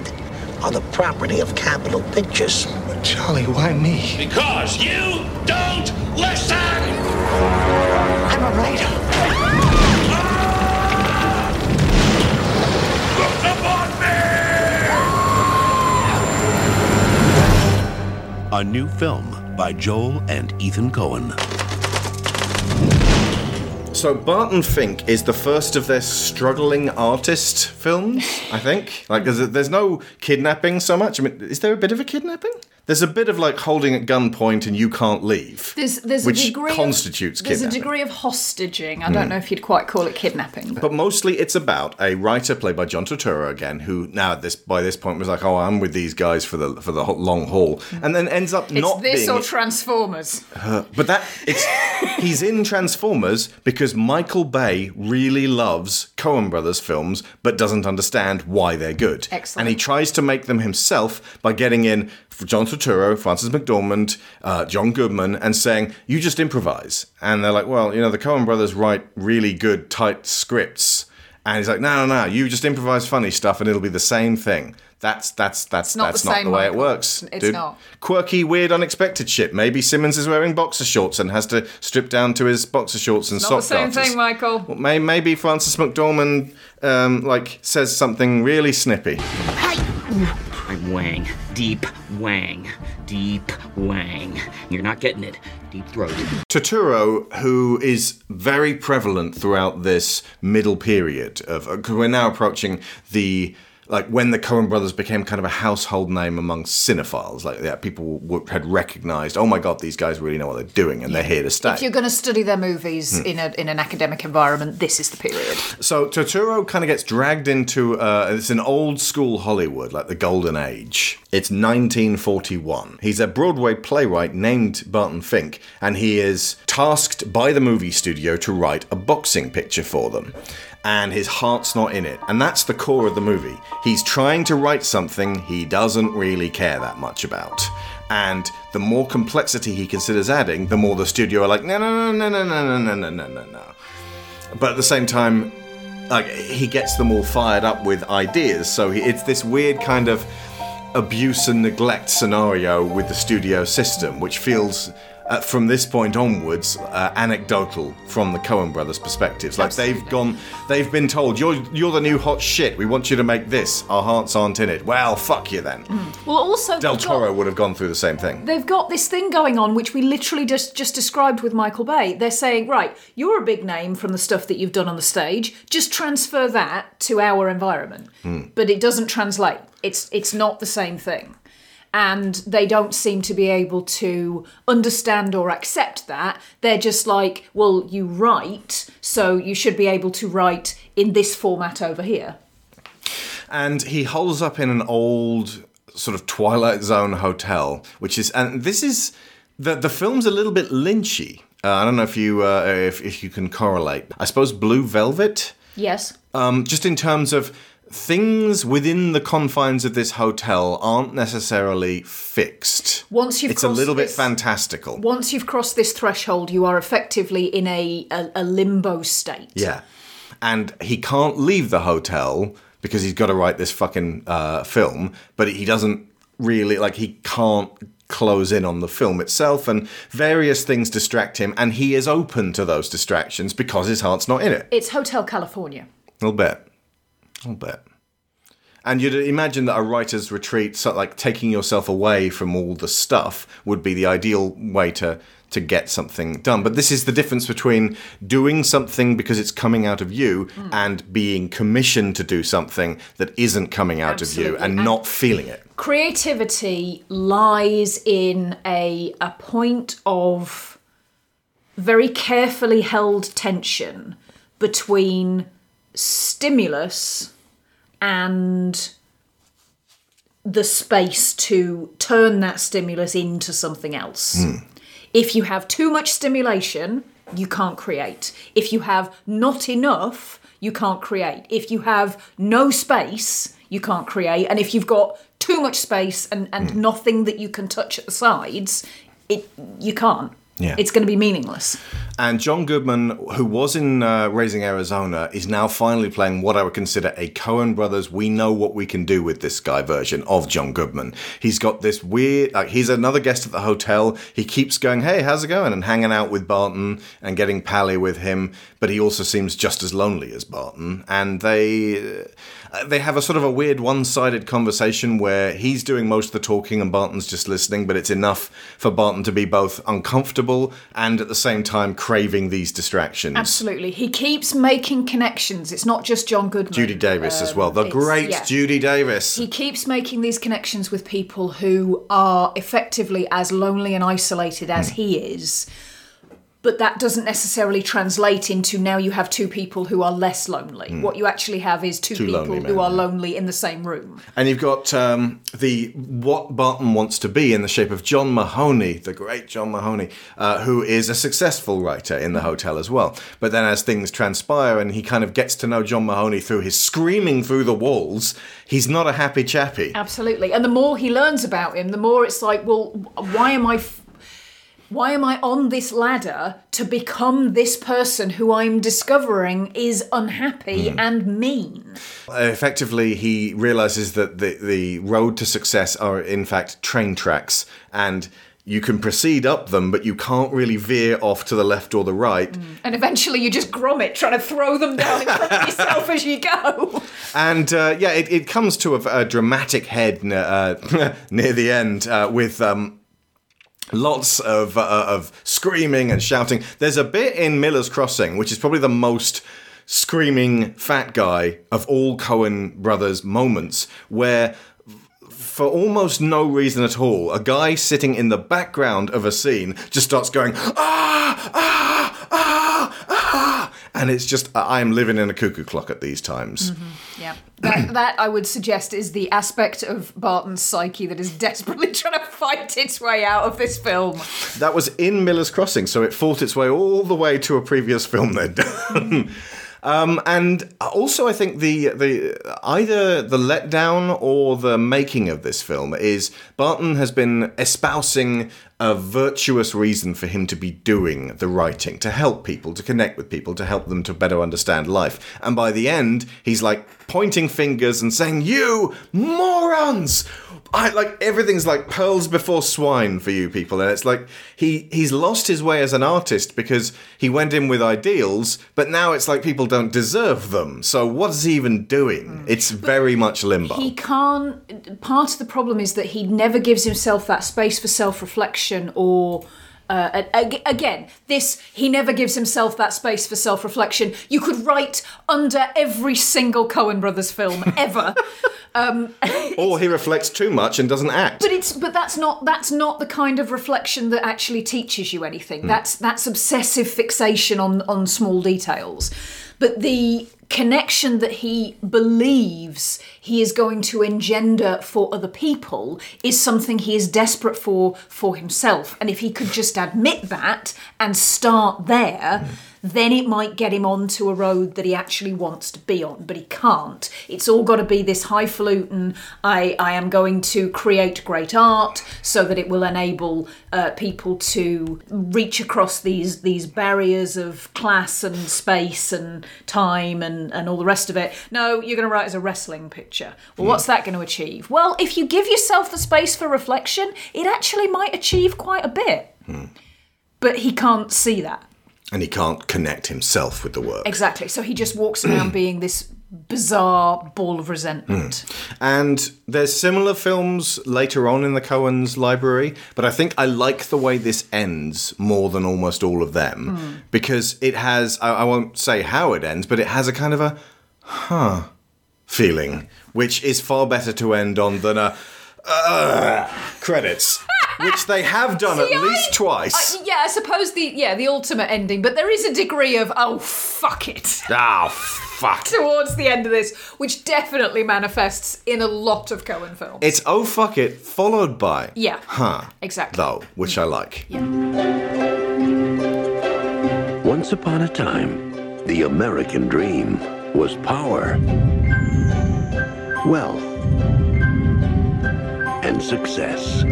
are the property of Capitol Pictures. But Charlie, why me? Because you don't listen! I'm a writer. A new film by Joel and Ethan Coen. So Barton Fink is the first of their struggling artist films, I think. Like, there's, there's no kidnapping so much. I mean, is there a bit of a kidnapping? There's a bit of like holding at gunpoint and you can't leave, There's there's which a degree constitutes of, there's a degree of hostaging. I don't Mm. know if you'd quite call it kidnapping, but But mostly it's about a writer played by John Turturro again, who now at this by this point was like, "Oh, I'm with these guys for the for the long haul," and then ends up it's not this or Transformers. Uh, but that it's he's in Transformers because Michael Bay really loves Coen Brothers films, but doesn't understand why they're good. Excellent. And he tries to make them himself by getting in John Turturro, Frances McDormand, uh, John Goodman, and saying, "You just improvise." And they're like, "Well, you know, the Coen Brothers write really good, tight scripts." And he's like, "No, no, no! You just improvise funny stuff, and it'll be the same thing." That's that's that's not that's the not same, the way it works. It's dude. not. Quirky, weird, unexpected shit. Maybe Simmons is wearing boxer shorts and has to strip down to his boxer shorts and socks. Not the same garters. thing, Michael. Well, may- Maybe Frances McDormand um, like says something really snippy. I'm Wang. Deep Wang. Deep Wang. You're not getting it. Deep throat. Turturro, who is very prevalent throughout this middle period of, we're now approaching the like when the Coen Brothers became kind of a household name among cinephiles, like yeah, people w- had recognized, oh my god, these guys really know what they're doing and they're here to stay. If you're going to study their movies Hmm. in a in an academic environment, this is the period. So Turturro kind of gets dragged into uh, it's an old school Hollywood, like the Golden Age. It's 1941. He's a Broadway playwright named Barton Fink, and he is tasked by the movie studio to write a boxing picture for them. And his heart's not in it. And that's the core of the movie. He's trying to write something he doesn't really care that much about. And the more complexity he considers adding, the more the studio are like, no, no, no, no, no, no, no, no, no, no, no. But at the same time, like he gets them all fired up with ideas. So it's this weird kind of abuse and neglect scenario with the studio system, which feels. Uh, from this point onwards, uh, anecdotal from the Coen brothers' perspectives. Like they've gone, they've been told, "You're you're the new hot shit. We want you to make this. Our hearts aren't in it." Well, fuck you then. Well, also Del they've got- Toro would have gone through the same thing. They've got this thing going on, which we literally just just described with Michael Bay. They're saying, right, you're a big name from the stuff that you've done on the stage. Just transfer that to our environment. Hmm. But it doesn't translate. It's it's not the same thing. And they don't seem to be able to understand or accept that. They're just like, well, you write, so you should be able to write in this format over here. and he holds up in an old sort of Twilight Zone hotel, which is, and this is the the film's a little bit lynchy. Uh, I don't know if you uh, if if you can correlate. I suppose Blue Velvet, Yes. um, just in terms of things within the confines of this hotel aren't necessarily fixed. Once you've it's a little bit fantastical. Once you've crossed this threshold, you are effectively in a, a, a limbo state. Yeah. And he can't leave the hotel because he's got to write this fucking uh, film, but he doesn't really, like, he can't close in on the film itself, and various things distract him, and he is open to those distractions because his heart's not in it. It's Hotel California. A little bit. A little bit. And you'd imagine that a writer's retreat, so like taking yourself away from all the stuff, would be the ideal way to to get something done. But this is the difference between doing something because it's coming out of you hmm. and being commissioned to do something that isn't coming out of you and And- not feeling it. Creativity lies in a, a point of very carefully held tension between stimulus and the space to turn that stimulus into something else. Hmm. If you have too much stimulation, you can't create. If you have not enough, you can't create. If you have no space, you can't create. And if you've got too much space and, and Hmm. nothing that you can touch at the sides, it you can't. Yeah. It's going to be meaningless. And John Goodman, who was in uh, Raising Arizona, is now finally playing what I would consider a Coen Brothers. We know what we can do with this guy version of John Goodman. He's got this weird. Like, he's another guest at the hotel. He keeps going, "Hey, how's it going?" and hanging out with Barton and getting pally with him. But he also seems just as lonely as Barton. And they uh, they have a sort of a weird one-sided conversation where he's doing most of the talking and Barton's just listening. But it's enough for Barton to be both uncomfortable and at the same time craving these distractions. Absolutely. He keeps making connections. It's not just John Goodman. Judy Davis as Um, well. The great yeah. Judy Davis. He keeps making these connections with people who are effectively as lonely and isolated as he is. But that doesn't necessarily translate into now you have two people who are less lonely. Hmm. What you actually have is two, Two people who are lonely in the same room. And you've got um, the what Barton wants to be in the shape of John Mahoney, the great John Mahoney, uh, who is a successful writer in the hotel as well. But then, as things transpire, and he kind of gets to know John Mahoney through his screaming through the walls, he's not a happy chappy. Absolutely. And the more he learns about him, the more it's like, well, why am I. F- why am I on this ladder to become this person who I'm discovering is unhappy Hmm. and mean? Effectively, he realizes that the, the road to success are, in fact, train tracks, and you can proceed up them, but you can't really veer off to the left or the right. And eventually you just grommet, trying to throw them down in front of yourself as you go. And uh, yeah, it, it comes to a, a dramatic head n- uh, near the end uh, with. Um, Lots of uh, of screaming and shouting. There's a bit in Miller's Crossing, which is probably the most screaming fat guy of all Coen brothers moments, where for almost no reason at all, a guy sitting in the background of a scene just starts going ah ah, and it's just I am living in a cuckoo clock at these times. Mm-hmm. Yeah. That, that I would suggest is the aspect of Barton's psyche that is desperately trying to fight its way out of this film. That was in Miller's Crossing, so it fought its way all the way to a previous film they'd done. Mm-hmm. Um, and also, I think the the either the letdown or the making of this film is Barton has been espousing a virtuous reason for him to be doing the writing to help people, to connect with people, to help them to better understand life. And by the end, he's like pointing fingers and saying, "You morons!" I like everything's like pearls before swine for you people, and it's like he he's lost his way as an artist because he went in with ideals, but now it's like people don't deserve them. So what is he even doing? Mm. It's very much limbo. He can't. Part of the problem is that he never gives himself that space for self reflection or. Uh, again, this he never gives himself that space for self-reflection. You could write under every single Coen Brothers film ever, um, or he reflects too much and doesn't act. but it's but that's not that's not the kind of reflection that actually teaches you anything. Hmm. That's that's obsessive fixation on on small details. But the connection that he believes he is going to engender for other people is something he is desperate for for himself. And if he could just admit that and start there, then it might get him onto a road that he actually wants to be on. But he can't. It's all got to be this highfalutin. I I am going to create great art so that it will enable uh, people to reach across these these barriers of class and space and time and and all the rest of it. No, you're going to write as a wrestling picture. Well, what's that going to achieve? Well, if you give yourself the space for reflection, it actually might achieve quite a bit. But he can't see that. And he can't connect himself with the work. Exactly. So he just walks around being this bizarre ball of resentment. And there's similar films later on in the Coens library, but I think I like the way this ends more than almost all of them Mm. because it has, I, I won't say how it ends, but it has a kind of a huh feeling, which is far better to end on than a uh, credits. Which they have done See, at I- least twice. I- yeah, I suppose the yeah the ultimate ending, but there is a degree of oh fuck it oh, fuck. towards the end of this, which definitely manifests in a lot of Coen films. It's oh fuck it, followed by Yeah. huh, Exactly. though, which I like. Once upon a time, the American dream was power, wealth, and success.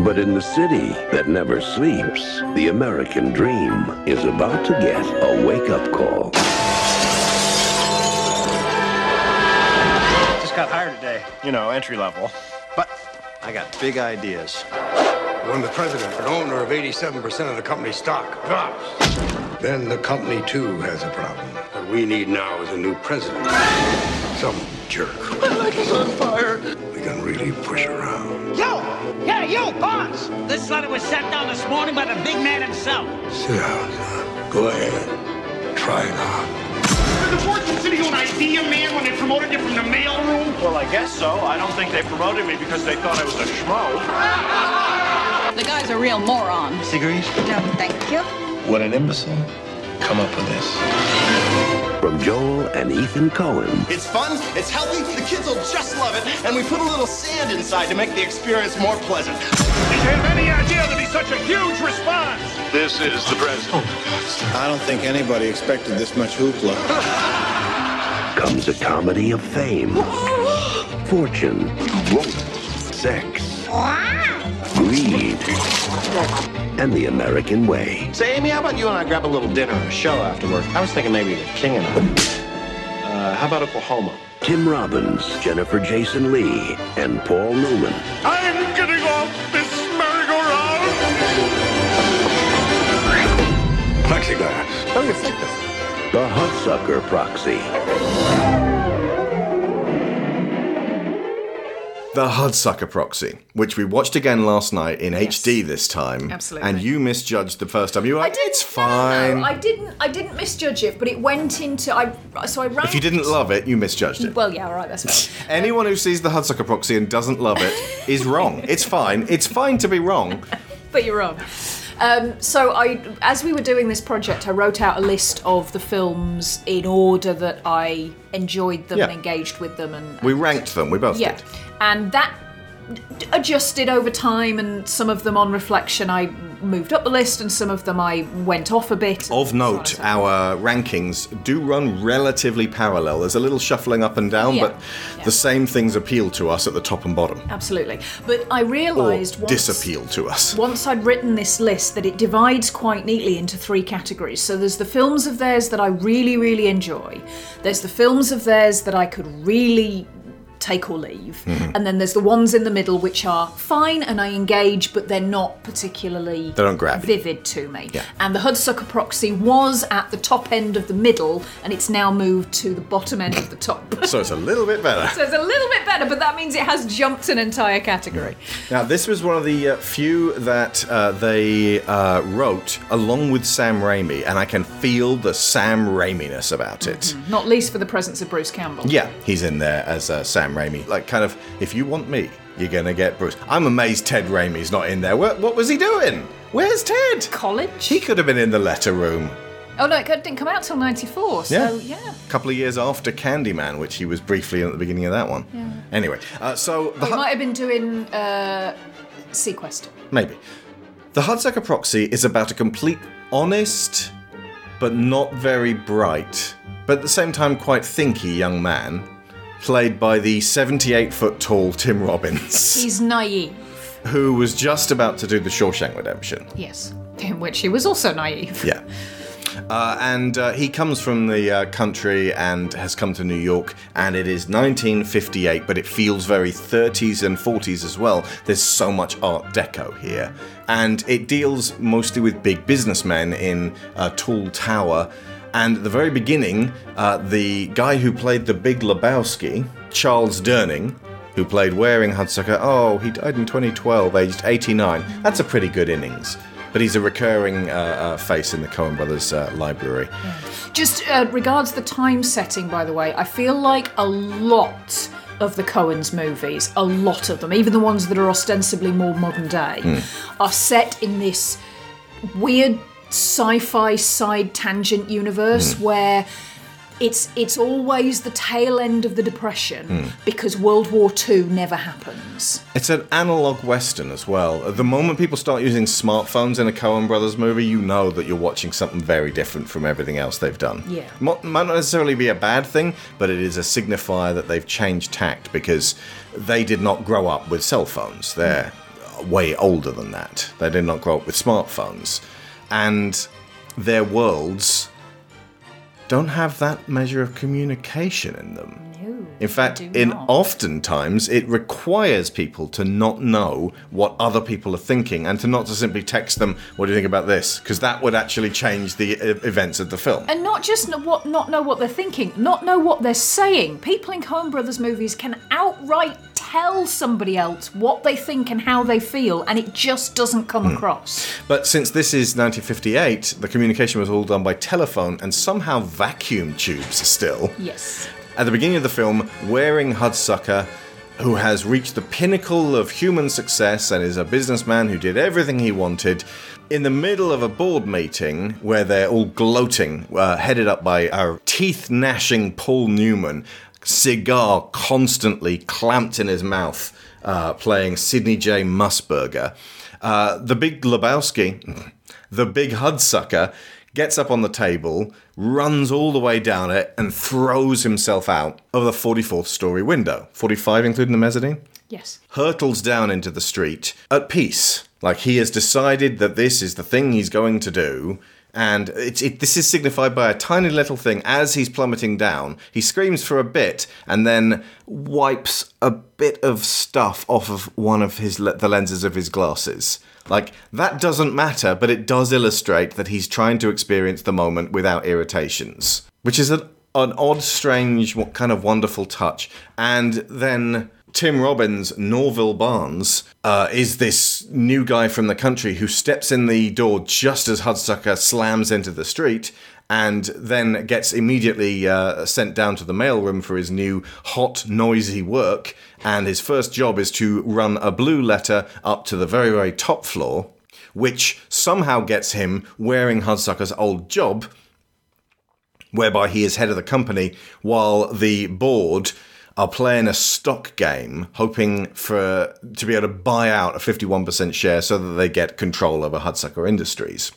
But in the city that never sleeps, the American dream is about to get a wake up call. Just got hired today. You know, entry level. But I got big ideas. When the president and owner of 87% of the company's stock drops, then the company too has a problem. What we need now is a new president. Some jerk My leg is on fire. We can really push around. Yo! Yeah, you, boss! This letter was sent down this morning by the big man himself. Sit down, son. Go ahead. Try it on. Did the board consider you an idea man when they promoted you from the mail room? Well, I guess so. I don't think they promoted me because they thought I was a schmo. The guy's a real moron. Cigarettes? No, thank you. What an imbecile. Come up with this. From Joel and Ethan Coen It's fun, it's healthy, the kids will just love it, and we put a little sand inside to make the experience more pleasant. Did you have any idea there'd be such a huge response? This is the president. Oh I don't think anybody expected this much hoopla. comes a comedy of fame, fortune, sex, greed, and the American way. Say, Amy, how about you and I grab a little dinner or a show afterward? I was thinking maybe the king and I. Uh, how about Oklahoma? Tim Robbins, Jennifer Jason Lee, and Paul Newman. I'm getting off this merry-go-round. Plexiglass. Tell you thickness. The Hudsucker Proxy. The Hudsucker Proxy, which we watched again last night in HD this time. Absolutely. And you misjudged the first time. You were I didn't. it's no, fine. no, I didn't. I didn't misjudge it, but it went into. I so I ranked. if you didn't love it, you misjudged it. Well, yeah, all right, that's fine. Anyone who sees the Hudsucker Proxy and doesn't love it is wrong. It's fine. It's fine to be wrong. but you're wrong. Um, so I, as we were doing this project, I wrote out a list of the films in order that I enjoyed them Yeah. and engaged with them, and We ranked them. We both yeah, did. and that adjusted over time, and some of them on reflection I moved up the list, and some of them I went off a bit. Of note, our rankings do run relatively parallel. There's a little shuffling up and down, Yeah. but the same things appeal to us at the top and bottom. Absolutely, but I realised once disappeal to us. once I'd written this list that it divides quite neatly into three categories. So there's the films of theirs that I really, really enjoy. There's the films of theirs that I could really take or leave. Mhm. And then there's the ones in the middle which are fine and I engage, but they're not particularly They don't grab vivid to me. Yeah. And the Hudsucker Proxy was at the top end of the middle and it's now moved to the bottom end of the top. So it's a little bit better. so it's a little bit better, but that means it has jumped an entire category. Now, this was one of the uh, few that uh, they uh, wrote along with Sam Raimi, and I can feel the Sam Raimi-ness about it. Not least for the presence of Bruce Campbell. Yeah, he's in there as uh, Sam Raimi. Like, kind of, if you want me, you're gonna get Bruce. I'm amazed Ted Raimi's not in there. What, what was he doing? Where's Ted? College? He could have been in the letter room. Oh no, it didn't come out till '94. So Yeah. yeah. A couple of years after Candyman, which he was briefly in at the beginning of that one. Yeah. Anyway, uh, so the He might have been doing uh, seaQuest. Maybe. The Hudsucker Proxy is about a complete honest, but not very bright, but at the same time quite thinky young man, played by the 78 foot tall Tim Robbins, He's naive. who was just about to do the Shawshank Redemption. Yes. In which he was also naive. Yeah. Uh, and uh, he comes from the uh, country and has come to New York, and it is 1958, but it feels very 30s and 40s as well. There's so much Art Deco here. And it deals mostly with big businessmen in a tall tower. And at the very beginning, uh, the guy who played the Big Lebowski, Charles Durning, who played Waring Hudsucker, oh, he died in 2012, aged 89. That's a pretty good innings. But he's a recurring uh, uh, face in the Coen Brothers uh, library. Just uh, regards the time setting, by the way, I feel like a lot of the Coens movies, a lot of them, even the ones that are ostensibly more modern day, Hmm. are set in this weird sci-fi side tangent universe Hmm. where it's it's always the tail end of the depression Hmm. because World War II never happens. It's an analog western as well. The moment people start using smartphones in a Coen Brothers movie, you know that you're watching something very different from everything else they've done. Yeah. Might not necessarily be a bad thing, but it is a signifier that they've changed tact because they did not grow up with cell phones. They're way older than that. They did not grow up with smartphones. And their worlds don't have that measure of communication in them. In fact, in oftentimes it requires people to not know what other people are thinking and to not to simply text them, "What do you think about this?" Because that would actually change the events of the film. And not just what, not know what they're thinking, not know what they're saying. People in Coen Brothers movies can outright tell somebody else what they think and how they feel, and it just doesn't come Hmm. across. But since this is 1958, the communication was all done by telephone and somehow vacuum tubes still. Yes. At the beginning of the film, Waring Hudsucker, who has reached the pinnacle of human success and is a businessman who did everything he wanted, in the middle of a board meeting where they're all gloating, uh, headed up by our teeth gnashing Paul Newman, cigar constantly clamped in his mouth, uh, playing Sidney J. Mussburger. Uh, the big Lebowski, the big Hudsucker, gets up on the table, runs all the way down it, and throws himself out of the 44th story window. 45, including the mezzanine? Yes. Hurtles down into the street at peace. Like he has decided that this is the thing he's going to do. And it's, it, this is signified by a tiny little thing as he's plummeting down. He screams for a bit and then wipes a bit of stuff off of one of his the lenses of his glasses. Like that doesn't matter, but it does illustrate that he's trying to experience the moment without irritations, which is an, an odd, strange, kind of wonderful touch. And then Tim Robbins, Norville Barnes, uh, is this new guy from the country who steps in the door just as Hudsucker slams into the street and then gets immediately uh, sent down to the mailroom for his new hot, noisy work. And his first job is to run a blue letter up to the very, very top floor, which somehow gets him Waring Hudsucker's old job whereby he is head of the company while the board are playing a stock game hoping for to be able to buy out a 51% share so that they get control over Hudsucker Industries.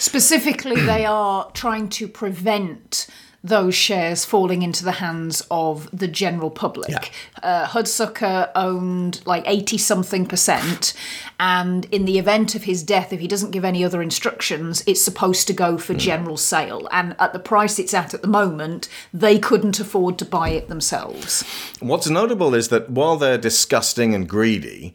Specifically, they are trying to prevent those shares falling into the hands of the general public. Uh, Hudsucker owned like 80 something percent, and in the event of his death, if he doesn't give any other instructions, it's supposed to go for general sale. And at the price it's at at the moment, they couldn't afford to buy it themselves. What's notable is that while they're disgusting and greedy,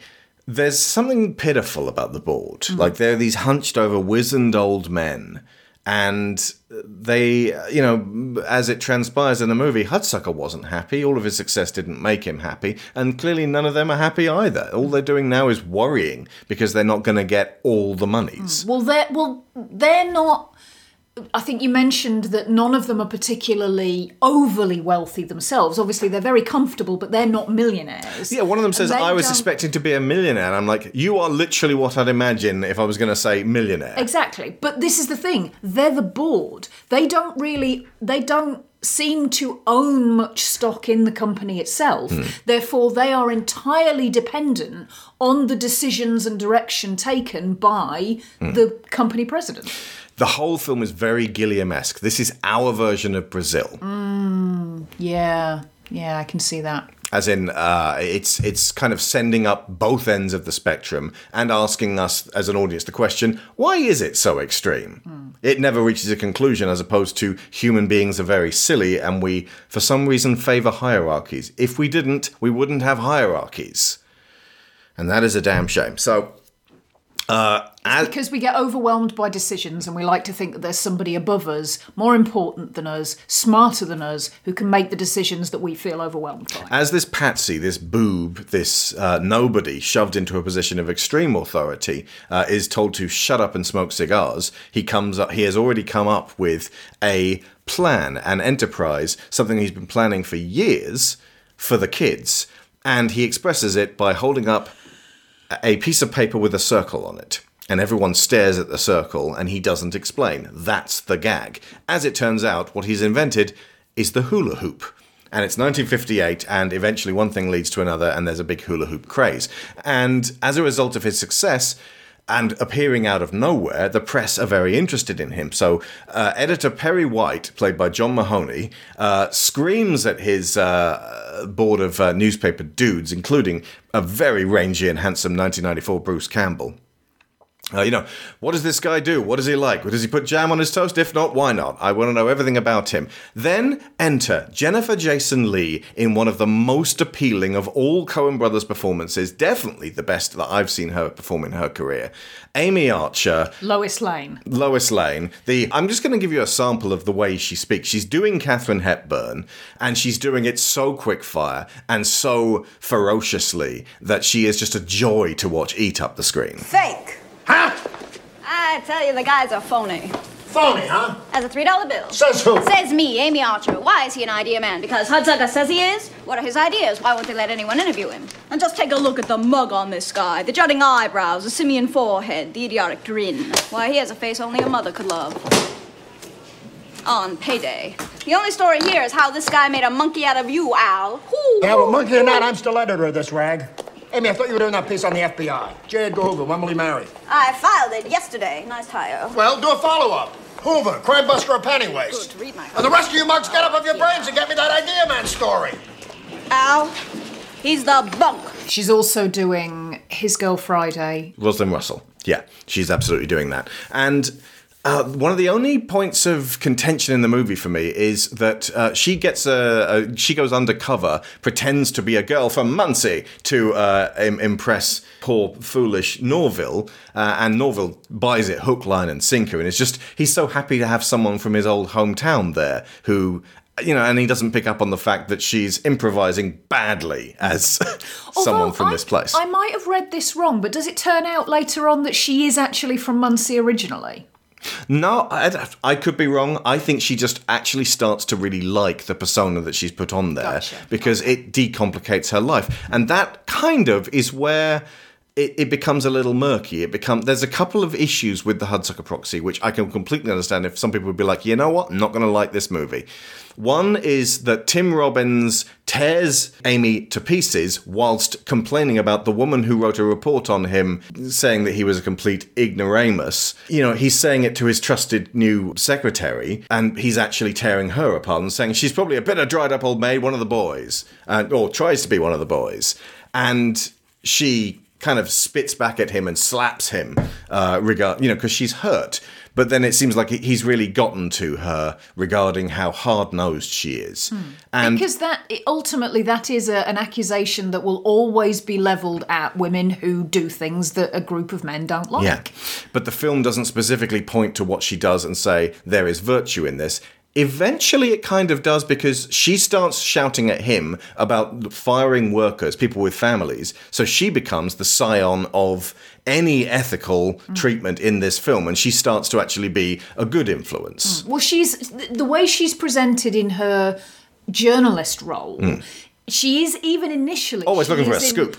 there's something pitiful about the board. Mm. Like they're these hunched over, wizened old men. And they, you know, as it transpires in the movie, Hudsucker wasn't happy. All of his success didn't make him happy. And clearly none of them are happy either. All they're doing now is worrying because they're not going to get all the monies. Mm. Well, they're well, they're not. I think you mentioned that none of them are particularly overly wealthy themselves. Obviously, they're very comfortable, but they're not millionaires. Yeah, one of them says, I was expecting to be a millionaire. And I'm like, you are literally what I'd imagine if I was going to say millionaire. Exactly. But this is the thing. They're the board. They don't really they don't seem to own much stock in the company itself. Hmm. Therefore, they are entirely dependent on the decisions and direction taken by Hmm. the company president. The whole film is very Gilliam esque. This is our version of Brazil. Mm, yeah. Yeah, I can see that. As in, uh, it's it's kind of sending up both ends of the spectrum and asking us as an audience the question: Why is it so extreme? It never reaches a conclusion, as opposed to human beings are very silly, and we, for some reason, favour hierarchies. If we didn't, we wouldn't have hierarchies, and that is a damn shame. So. Uh, as, Because we get overwhelmed by decisions and we like to think that there's somebody above us, more important than us, smarter than us, who can make the decisions that we feel overwhelmed by. As this patsy, this boob, this uh, nobody shoved into a position of extreme authority uh, is told to shut up and smoke cigars, he comes up. He has already come up with a plan, an enterprise, something he's been planning for years. for the kids, and he expresses it by holding up a piece of paper with a circle on it. And everyone stares at the circle, and he doesn't explain. That's the gag. As it turns out, what he's invented is the hula hoop. And it's 1958, and eventually one thing leads to another, and there's a big hula hoop craze. And as a result of his success, and appearing out of nowhere, the press are very interested in him. So, uh, editor Perry White, played by John Mahoney, uh, screams at his uh, board of uh, newspaper dudes, including a very rangy and handsome 1994 Bruce Campbell. Uh, you know, what does this guy do? What does he like? Does he put jam on his toast? If not, why not? I want to know everything about him. Then enter Jennifer Jason Leigh in one of the most appealing of all Coen Brothers performances, definitely the best that I've seen her perform in her career. Amy Archer, Lois Lane. Lois Lane. The I'm just going to give you a sample of the way she speaks. She's doing Katharine Hepburn, and she's doing it so quick fire and so ferociously that she is just a joy to watch eat up the screen. Fake. Huh? I tell you, the guy's a phony. Phony, huh? Has a three dollar bill. Says who? Says me, Amy Archer. Why is he an idea man? Because Hudsucker says he is? What are his ideas? Why won't they let anyone interview him? And just take a look at the mug on this guy. The jutting eyebrows, the simian forehead, the idiotic grin. Why, he has a face only a mother could love. On payday. The only story here is how this guy made a monkey out of you, Al. Whoo, Yeah, well, monkey or not. I'm still editor of this rag. Amy, I thought you were doing that piece on the FBI. J. Edgar Hoover, when will he marry? I filed it yesterday. Nice hire. Well, do a follow-up. Hoover, crime buster or penny waste. Good, read my And the rest of you mugs get up off your brains and get me that idea man story. Al, he's the bunk. She's also doing His Girl Friday. Rosalind Russell. Yeah, she's absolutely doing that. And uh, one of the only points of contention in the movie for me is that uh, she gets a, a she goes undercover, pretends to be a girl from Muncie to uh, Im- impress poor foolish Norville, uh, and Norville buys it hook, line, and sinker, and it's just he's so happy to have someone from his old hometown there who. You know, and he doesn't pick up on the fact that she's improvising badly as someone from I- this place. I might have read this wrong, but does it turn out later on that she is actually from Muncie originally? No, I, I could be wrong. I think she just actually starts to really like the persona that she's put on there because it decomplicates her life, and that kind of is where. It, it becomes a little murky. It become there's a couple of issues with the Hudsucker Proxy, which I can completely understand. If some people would be like, you know what, I'm not going to like this movie. One is that Tim Robbins tears Amy to pieces whilst complaining about the woman who wrote a report on him saying that he was a complete ignoramus. You know, he's saying it to his trusted new secretary, and he's actually tearing her apart and saying she's probably a bitter, dried up old maid, one of the boys, uh, or tries to be one of the boys. And she kind of spits back at him and slaps him, uh, regard you know, because she's hurt. But then it seems like he's really gotten to her regarding how hard nosed she is. And because that ultimately that is a, an accusation that will always be leveled at women who do things that a group of men don't like. Yeah. But the film doesn't specifically point to what she does and say there is virtue in this. Eventually, it kind of does because she starts shouting at him about firing workers, people with families. So she becomes the scion of any ethical treatment in this film, and she starts to actually be a good influence. Well, she's the way she's presented in her journalist role. Mm. She is even initially Always looking for a in- scoop.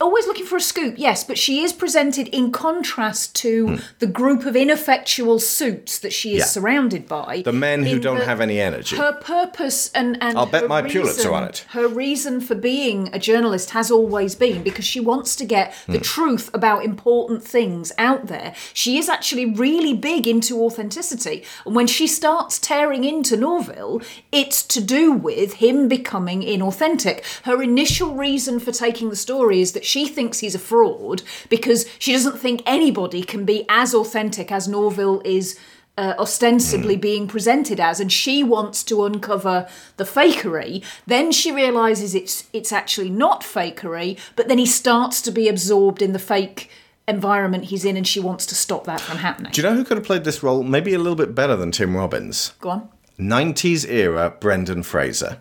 Always looking for a scoop, yes, but she is presented in contrast to the group of ineffectual suits that she is. Yeah. surrounded by. The men who don't the- have any energy. Her purpose and, and I'll bet my Pulitzer reason- on it. Her reason for being a journalist has always been because she wants to get the Hmm. truth about important things out there. She is actually really big into authenticity. And when she starts tearing into Norville, it's to do with him becoming inauthentic. Her initial reason for taking the story is that she thinks he's a fraud because she doesn't think anybody can be as authentic as Norville is uh, ostensibly being presented as, and she wants to uncover the fakery. Then she realizes it's it's actually not fakery, but then he starts to be absorbed in the fake environment he's in, and she wants to stop that from happening. Do you know who could have played this role maybe a little bit better than Tim Robbins? Go on. 90s era Brendan Fraser.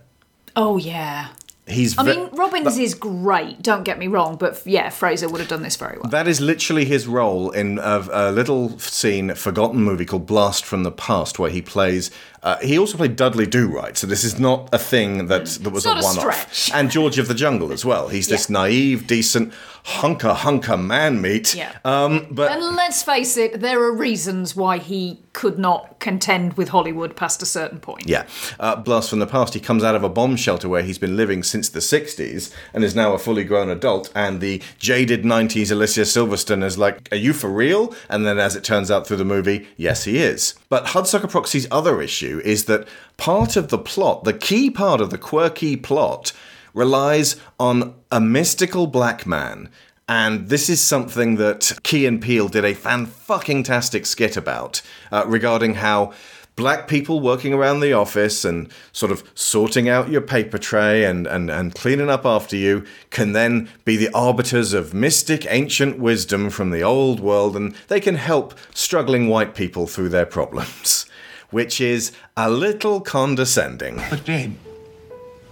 Oh yeah. He's. I mean, Robbins is great. Don't get me wrong, but yeah, Fraser would have done this very well. That is literally his role in a, a little scene, forgotten movie called Blast from the Past, where he plays. Uh, he also played Dudley Do Right, so this is not a thing that that was a a one-off. And George of the Jungle as well. He's this naive, decent hunker hunker man meat. Yeah. Um, but And let's face it, there are reasons why he could not contend with Hollywood past a certain point. Yeah. Uh, Blast from the Past, he comes out of a bomb shelter where he's been living since the 60s and is now a fully grown adult. And the jaded 90s Alicia Silverstone is like, Are you for real? And then as it turns out through the movie, yes, he is. But Hudsucker Proxy's other issue is that part of the plot, the key part of the quirky plot, relies on a mystical black man. And this is something that Key and Peele did a fan fucking tastic skit about uh, regarding how black people working around the office and sort of sorting out your paper tray and, and, and cleaning up after you can then be the arbiters of mystic ancient wisdom from the old world and they can help struggling white people through their problems. Which is a little condescending. But babe,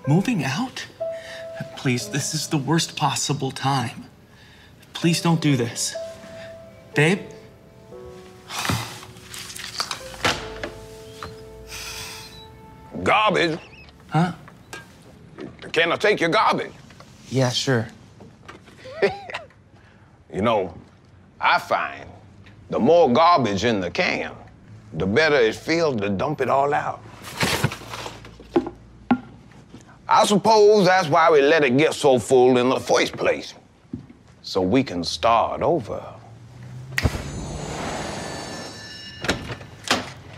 moving out? Please, this is the worst possible time. Please don't do this. Babe? Garbage? Huh? Can I take your garbage? Yeah, sure. You know, I find the more garbage in the can, the better it feels to dump it all out. I suppose that's why we let it get so full in the first place. So we can start over.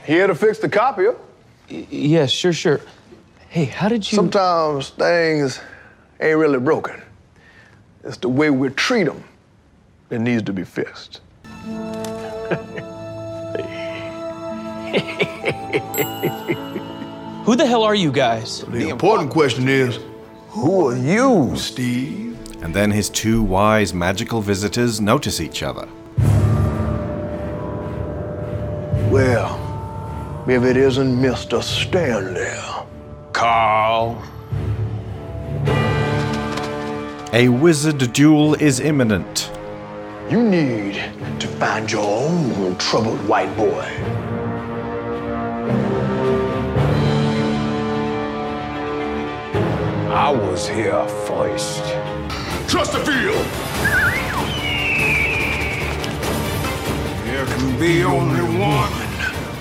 Here to fix the copier. Yeah, sure, sure. Hey, how did you. Sometimes things ain't really broken. It's the way we treat them that needs to be fixed. Who the hell are you guys? The important question is, who are you, Steve? And then his two wise magical visitors notice each other. Well, if it isn't Mr. Stanley. Carl. A wizard duel is imminent. You need to find your own troubled white boy. I was here first. Trust the field. There can be only one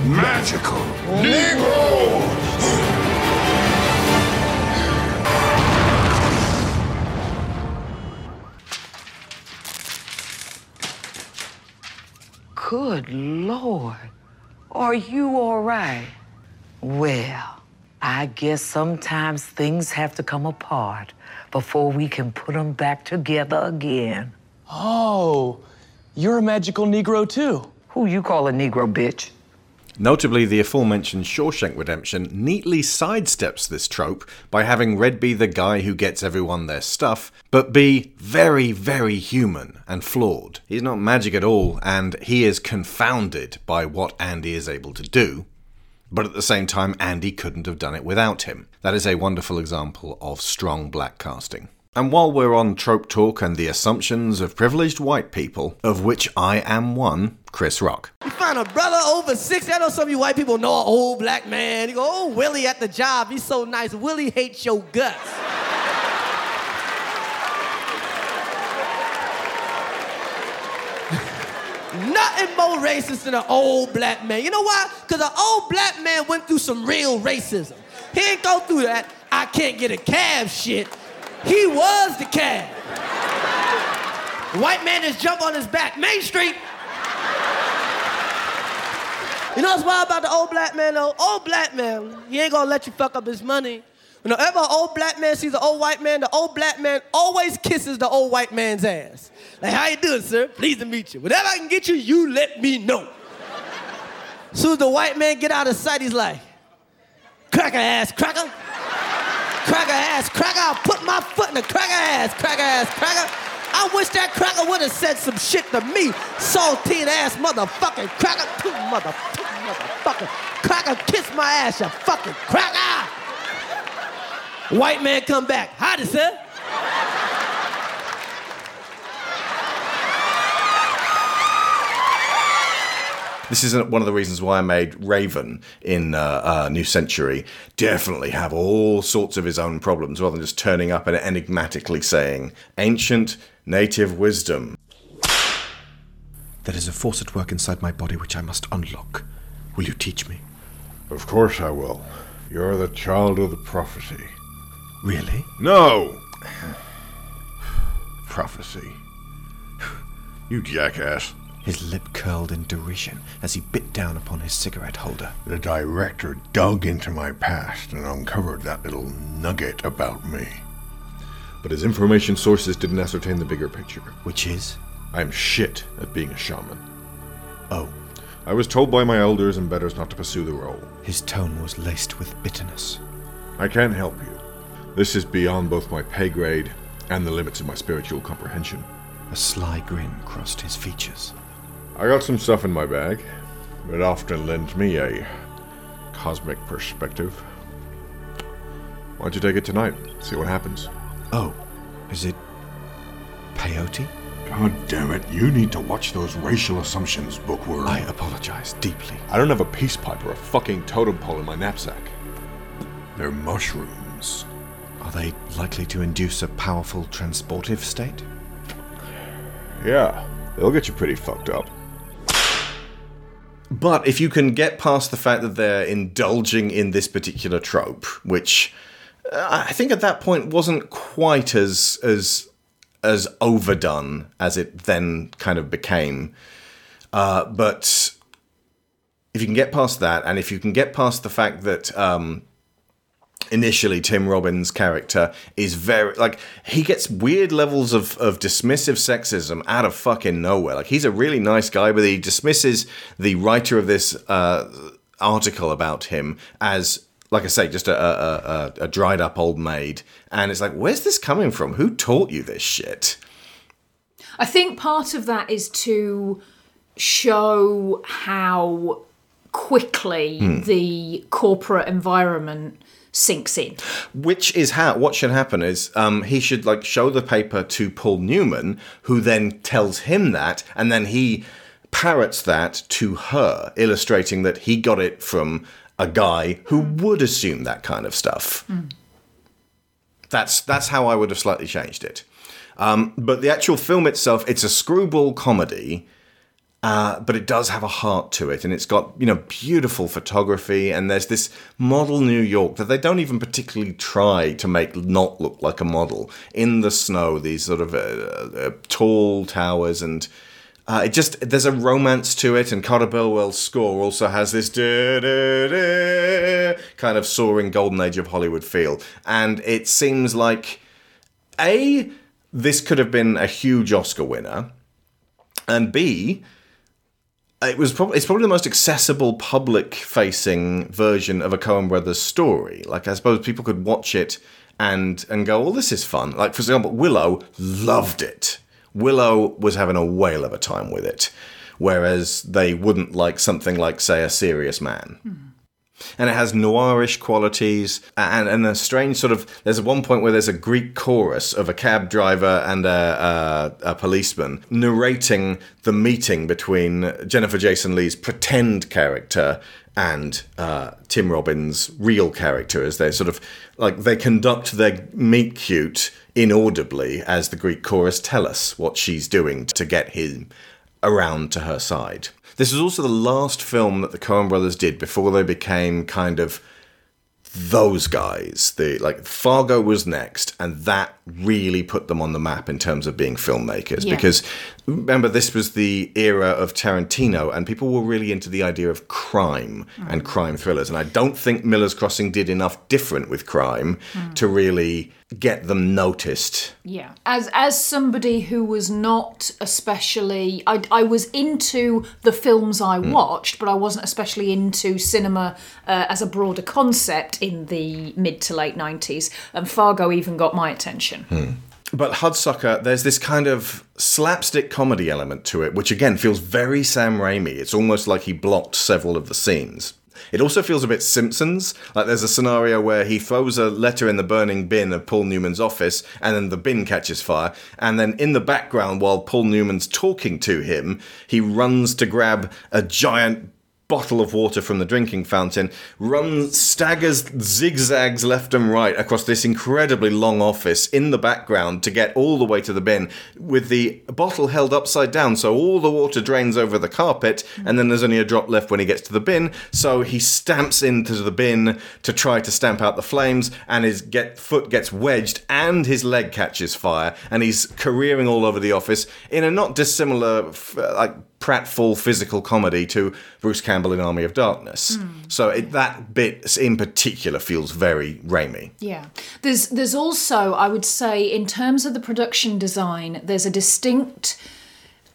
magical Negro. Good Lord. Are you all right? Well, I guess sometimes things have to come apart before we can put them back together again. Oh, you're a magical Negro too. Who you call a Negro, bitch? Notably, the aforementioned Shawshank Redemption neatly sidesteps this trope by having Red be the guy who gets everyone their stuff, but be very, very human and flawed. He's not magic at all, and he is confounded by what Andy is able to do. But at the same time, Andy couldn't have done it without him. That is a wonderful example of strong black casting. And while we're on trope talk and the assumptions of privileged white people, of which I am one, Chris Rock. You find a brother over 60. I know some of you white people know an old black man. You go, oh, Willie at the job. He's so nice. Willie hates your guts. Nothing more racist than an old black man. You know why? Because an old black man went through some real racism. He didn't go through that. I can't get a cab shit. He was the cab. White man just jump on his back. Main Street. You know what's wild about the old black man though? Old black man, he ain't gonna let you fuck up his money. Whenever an old black man sees an old white man, the old black man always kisses the old white man's ass. Like, how you doing, sir? Pleased to meet you. Whatever I can get you, you let me know. Soon as the white man get out of sight, he's like, cracker ass, cracker. Cracker ass, cracker. I'll put my foot in the cracker ass, cracker ass, cracker. I wish that cracker would have said some shit to me. Saltine ass motherfucking cracker. Two motherfucking motherfucker. Cracker, kiss my ass, you fucking cracker. White man come back. Howdy, sir. This is one of the reasons why I made Raven in uh, uh, New Century definitely have all sorts of his own problems rather than just turning up and enigmatically saying, Ancient native wisdom. There is a force at work inside my body which I must unlock. Will you teach me? Of course I will. You're the child of the prophecy. Really? No! prophecy. You jackass. His lip curled in derision as he bit down upon his cigarette holder. The director dug into my past and uncovered that little nugget about me. But his information sources didn't ascertain the bigger picture. Which is? I'm shit at being a shaman. Oh. I was told by my elders and betters not to pursue the role. His tone was laced with bitterness. I can't help you. This is beyond both my pay grade and the limits of my spiritual comprehension. A sly grin crossed his features. I got some stuff in my bag. It often lends me a cosmic perspective. Why don't you take it tonight? See what happens. Oh, is it peyote? God damn it, you need to watch those racial assumptions, bookworm. I apologize deeply. I don't have a peace pipe or a fucking totem pole in my knapsack. They're mushrooms. Are they likely to induce a powerful transportive state? Yeah, they'll get you pretty fucked up. But if you can get past the fact that they're indulging in this particular trope, which uh, I think at that point wasn't quite as as as overdone as it then kind of became, uh, but if you can get past that, and if you can get past the fact that um, initially Tim Robbins' character is very like he gets weird levels of, of dismissive sexism out of fucking nowhere. Like he's a really nice guy, but he dismisses the writer of this uh, article about him as like I say, just a, a, a, a dried up old maid. And it's like, where's this coming from? Who taught you this shit? I think part of that is to show how quickly Hmm. the corporate environment sinks in. Which is how what should happen is um, he should like show the paper to Paul Newman, who then tells him that, and then he parrots that to her, illustrating that he got it from a guy who would assume that kind of stuff. That's that's how I would have slightly changed it. Um, but the actual film itself, it's a screwball comedy, uh, but it does have a heart to it, and it's got you know beautiful photography, and there's this model New York that they don't even particularly try to make not look like a model in the snow. These sort of uh, uh, tall towers and. Uh, it just there's a romance to it, and Carter Burwell's score also has this kind of soaring golden age of Hollywood feel, and it seems like a this could have been a huge Oscar winner, and b it was probably it's probably the most accessible public facing version of a Coen Brothers story. Like I suppose people could watch it and and go, "Well, this is fun." Like for example, Willow loved it. Willow was having a whale of a time with it, whereas they wouldn't like something like, say, A Serious Man. Hmm. And it has noirish qualities and, and a strange sort of. There's one point where there's a Greek chorus of a cab driver and a, a, a policeman narrating the meeting between Jennifer Jason Leigh's pretend character and uh, Tim Robbins' real character as they sort of like they conduct their meet cute inaudibly as the Greek chorus tell us what she's doing to get him around to her side. This was also the last film that the Coen brothers did before they became kind of those guys. The like Fargo was next, and that really put them on the map in terms of being filmmakers. Yeah. Because remember, this was the era of Tarantino, and people were really into the idea of crime and crime thrillers. And I don't think Miller's Crossing did enough different with crime Mm. to really get them noticed. Yeah. As as somebody who was not especially I I was into the films I Hmm. watched, but I wasn't especially into cinema uh, as a broader concept in the mid to late 90s, and Fargo even got my attention. But Hudsucker, there's this kind of slapstick comedy element to it, which again feels very Sam Raimi. It's almost like he blocked several of the scenes. It also feels a bit Simpsons. Like there's a scenario where he throws a letter in the burning bin of Paul Newman's office, and then the bin catches fire. And then in the background, while Paul Newman's talking to him, he runs to grab a giant bottle of water from the drinking fountain, runs, staggers, zigzags left and right across this incredibly long office in the background to get all the way to the bin with the bottle held upside down so all the water drains over the carpet and then there's only a drop left when he gets to the bin. So he stamps into the bin to try to stamp out the flames and his get, foot gets wedged and his leg catches fire and he's careering all over the office in a not dissimilar like pratfall physical comedy to Bruce Campbell in Army of Darkness. So it, that bit in particular feels very Raimi. Yeah. There's there's also, I would say, in terms of the production design, there's a distinct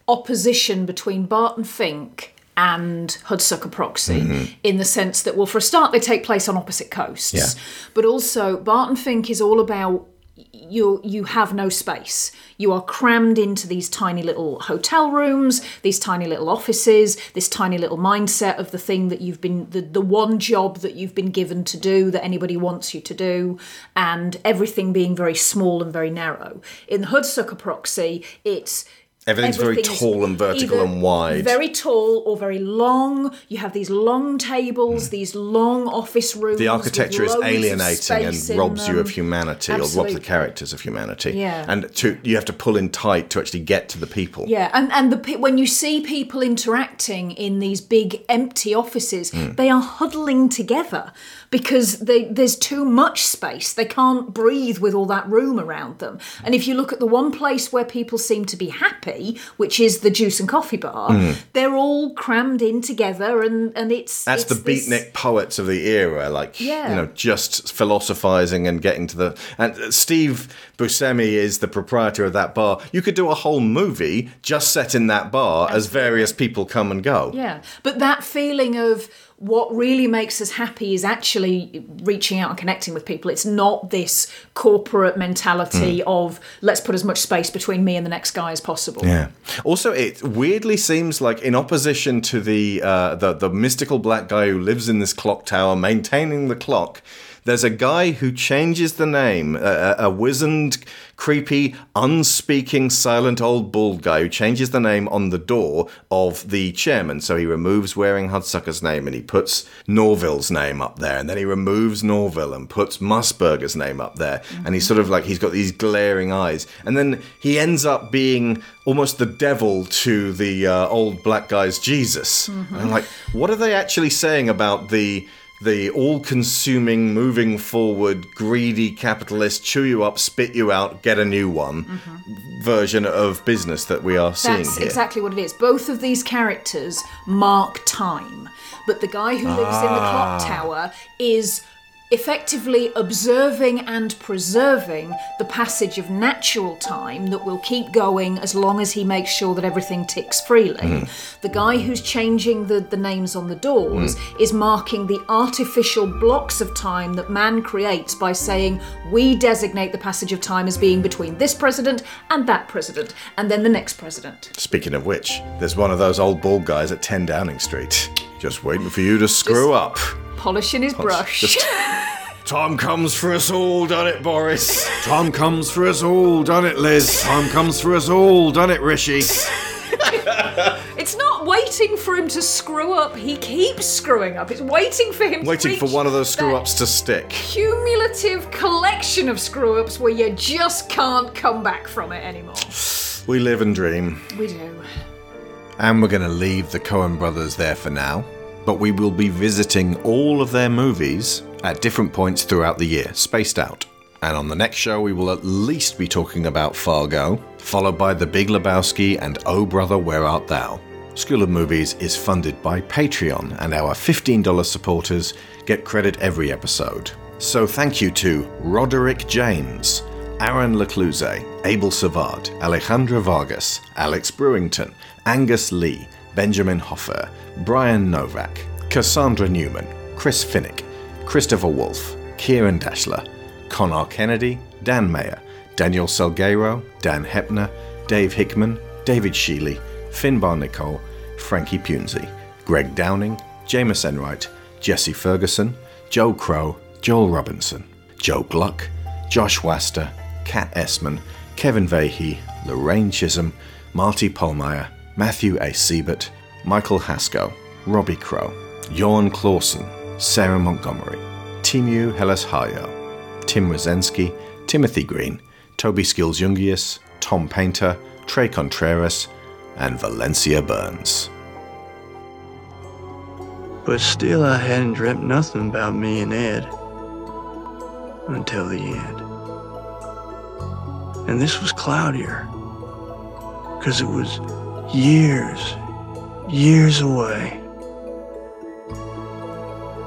opposition between Barton Fink and Hudsucker Proxy Mhm. in the sense that, well, for a start, they take place on opposite coasts. Yeah. But also, Barton Fink is all about you you have no space. You are crammed into these tiny little hotel rooms, these tiny little offices, this tiny little mindset of the thing that you've been the, the one job that you've been given to do that anybody wants you to do, and everything being very small and very narrow. In the Hudsucker Proxy, it's Everything's very everything is tall and vertical and wide. Very tall or very long. You have these long tables, these long office rooms. The architecture is alienating and robs you of humanity or robs the characters of humanity. Yeah. And to you have to pull in tight to actually get to the people. Yeah, and and the when you see people interacting in these big empty offices, Mm. they are huddling together because they, there's too much space. They can't breathe with all that room around them. And if you look at the one place where people seem to be happy, which is the juice and coffee bar, Mm. they're all crammed in together, and and it's That's it's the this- beatnik poets of the era, like Yeah. you know, just philosophizing and getting to the. And Steve Buscemi is the proprietor of that bar. You could do a whole movie just set in that bar as various people come and go. Yeah, but that feeling of what really makes us happy is actually reaching out and connecting with people. It's not this corporate mentality Mm. of let's put as much space between me and the next guy as possible. Yeah. Also, it weirdly seems like, in opposition to the uh, the the mystical black guy who lives in this clock tower, maintaining the clock. There's a guy who changes the name, a, a wizened, creepy, unspeaking, silent old bald guy who changes the name on the door of the chairman. So he removes Waring Hudsucker's name and he puts Norville's name up there, and then he removes Norville and puts Mussburger's name up there, and he's sort of like he's got these glaring eyes, and then he ends up being almost the devil to the uh, old black guy's Jesus. Mhm. And I'm like, what are they actually saying about the the all-consuming, moving forward, greedy capitalist, chew you up, spit you out, get a new one version of business that we are seeing That's exactly what it is. Both of these characters mark time, but the guy who lives in the clock Ah. tower is effectively observing and preserving the passage of natural time that will keep going as long as he makes sure that everything ticks freely. Mm. The guy who's changing the, the names on the doors Mm. is marking the artificial blocks of time that man creates by saying, we designate the passage of time as being between this president and that president, and then the next president. Speaking of which, there's one of those old bald guys at 10 Downing Street, just waiting for you to screw up. Polishing his brush. Just- Time comes for us all, done it, Boris. Time comes for us all, done it, Liz. Time comes for us all, done it, Rishi. It's not waiting for him to screw up, he keeps screwing up. It's waiting for him to Waiting for one of those screw ups to stick. Cumulative collection of screw ups where you just can't come back from it anymore. We live and dream. We do. And we're going to leave the Coen brothers there for now, but we will be visiting all of their movies at different points throughout the year, spaced out. And on the next show, we will at least be talking about Fargo, followed by The Big Lebowski and Oh Brother, Where Art Thou? School of Movies is funded by Patreon, and our $15 supporters get credit every episode. So thank you to Roderick Jaynes, Aaron Lecluse, Abel Savard, Alejandra Vargas, Alex Brewington, Angus Lee, Benjamin Hoffer, Brian Novak, Cassandra Newman, Chris Finnick, Christopher Wolfe, Kieran Dashler, Connor Kennedy, Dan Mayer, Daniel Salgueiro, Dan Hepner, Dave Hickman, David Sheely, Finbar Nicole, Frankie Punzi, Greg Downing, Jameis Enright, Jesse Ferguson, Joe Crow, Joel Robinson, Joe Gluck, Josh Waster, Kat Essman, Kevin Vahey, Lorraine Chisholm, Marty Polmeyer, Matthew A. Siebert, Michael Haskell, Robbie Crow, Jorn Clausen, Sarah Montgomery, Timu Hellas Hayo, Tim Rosensky, Timothy Green, Toby Skills Jungius, Tom Painter, Trey Contreras, and Valencia Burns. But still, I hadn't dreamt nothing about me and Ed until the end. And this was cloudier because it was years, years away.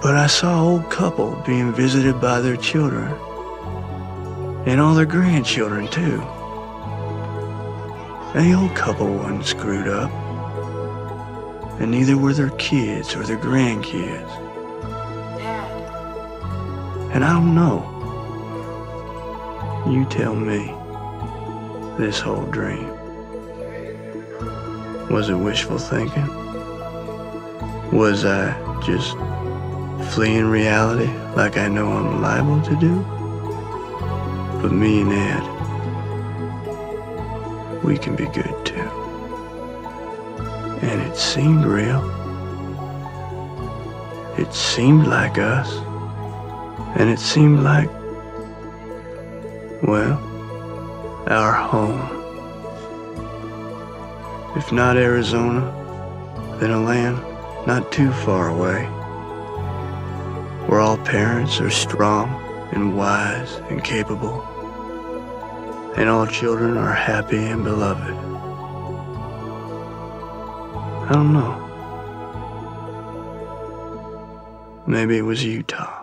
But I saw old couple being visited by their children and all their grandchildren, too. And the old couple wasn't screwed up, and neither were their kids or their grandkids. And I don't know. You tell me this whole dream. Was it wishful thinking? Was I just fleeing reality like I know I'm liable to do? But me and Ed, we can be good too. And it seemed real. It seemed like us. And it seemed like, well, our home. If not Arizona, then a land not too far away, where all parents are strong and wise and capable, and all children are happy and beloved. I don't know. Maybe it was Utah.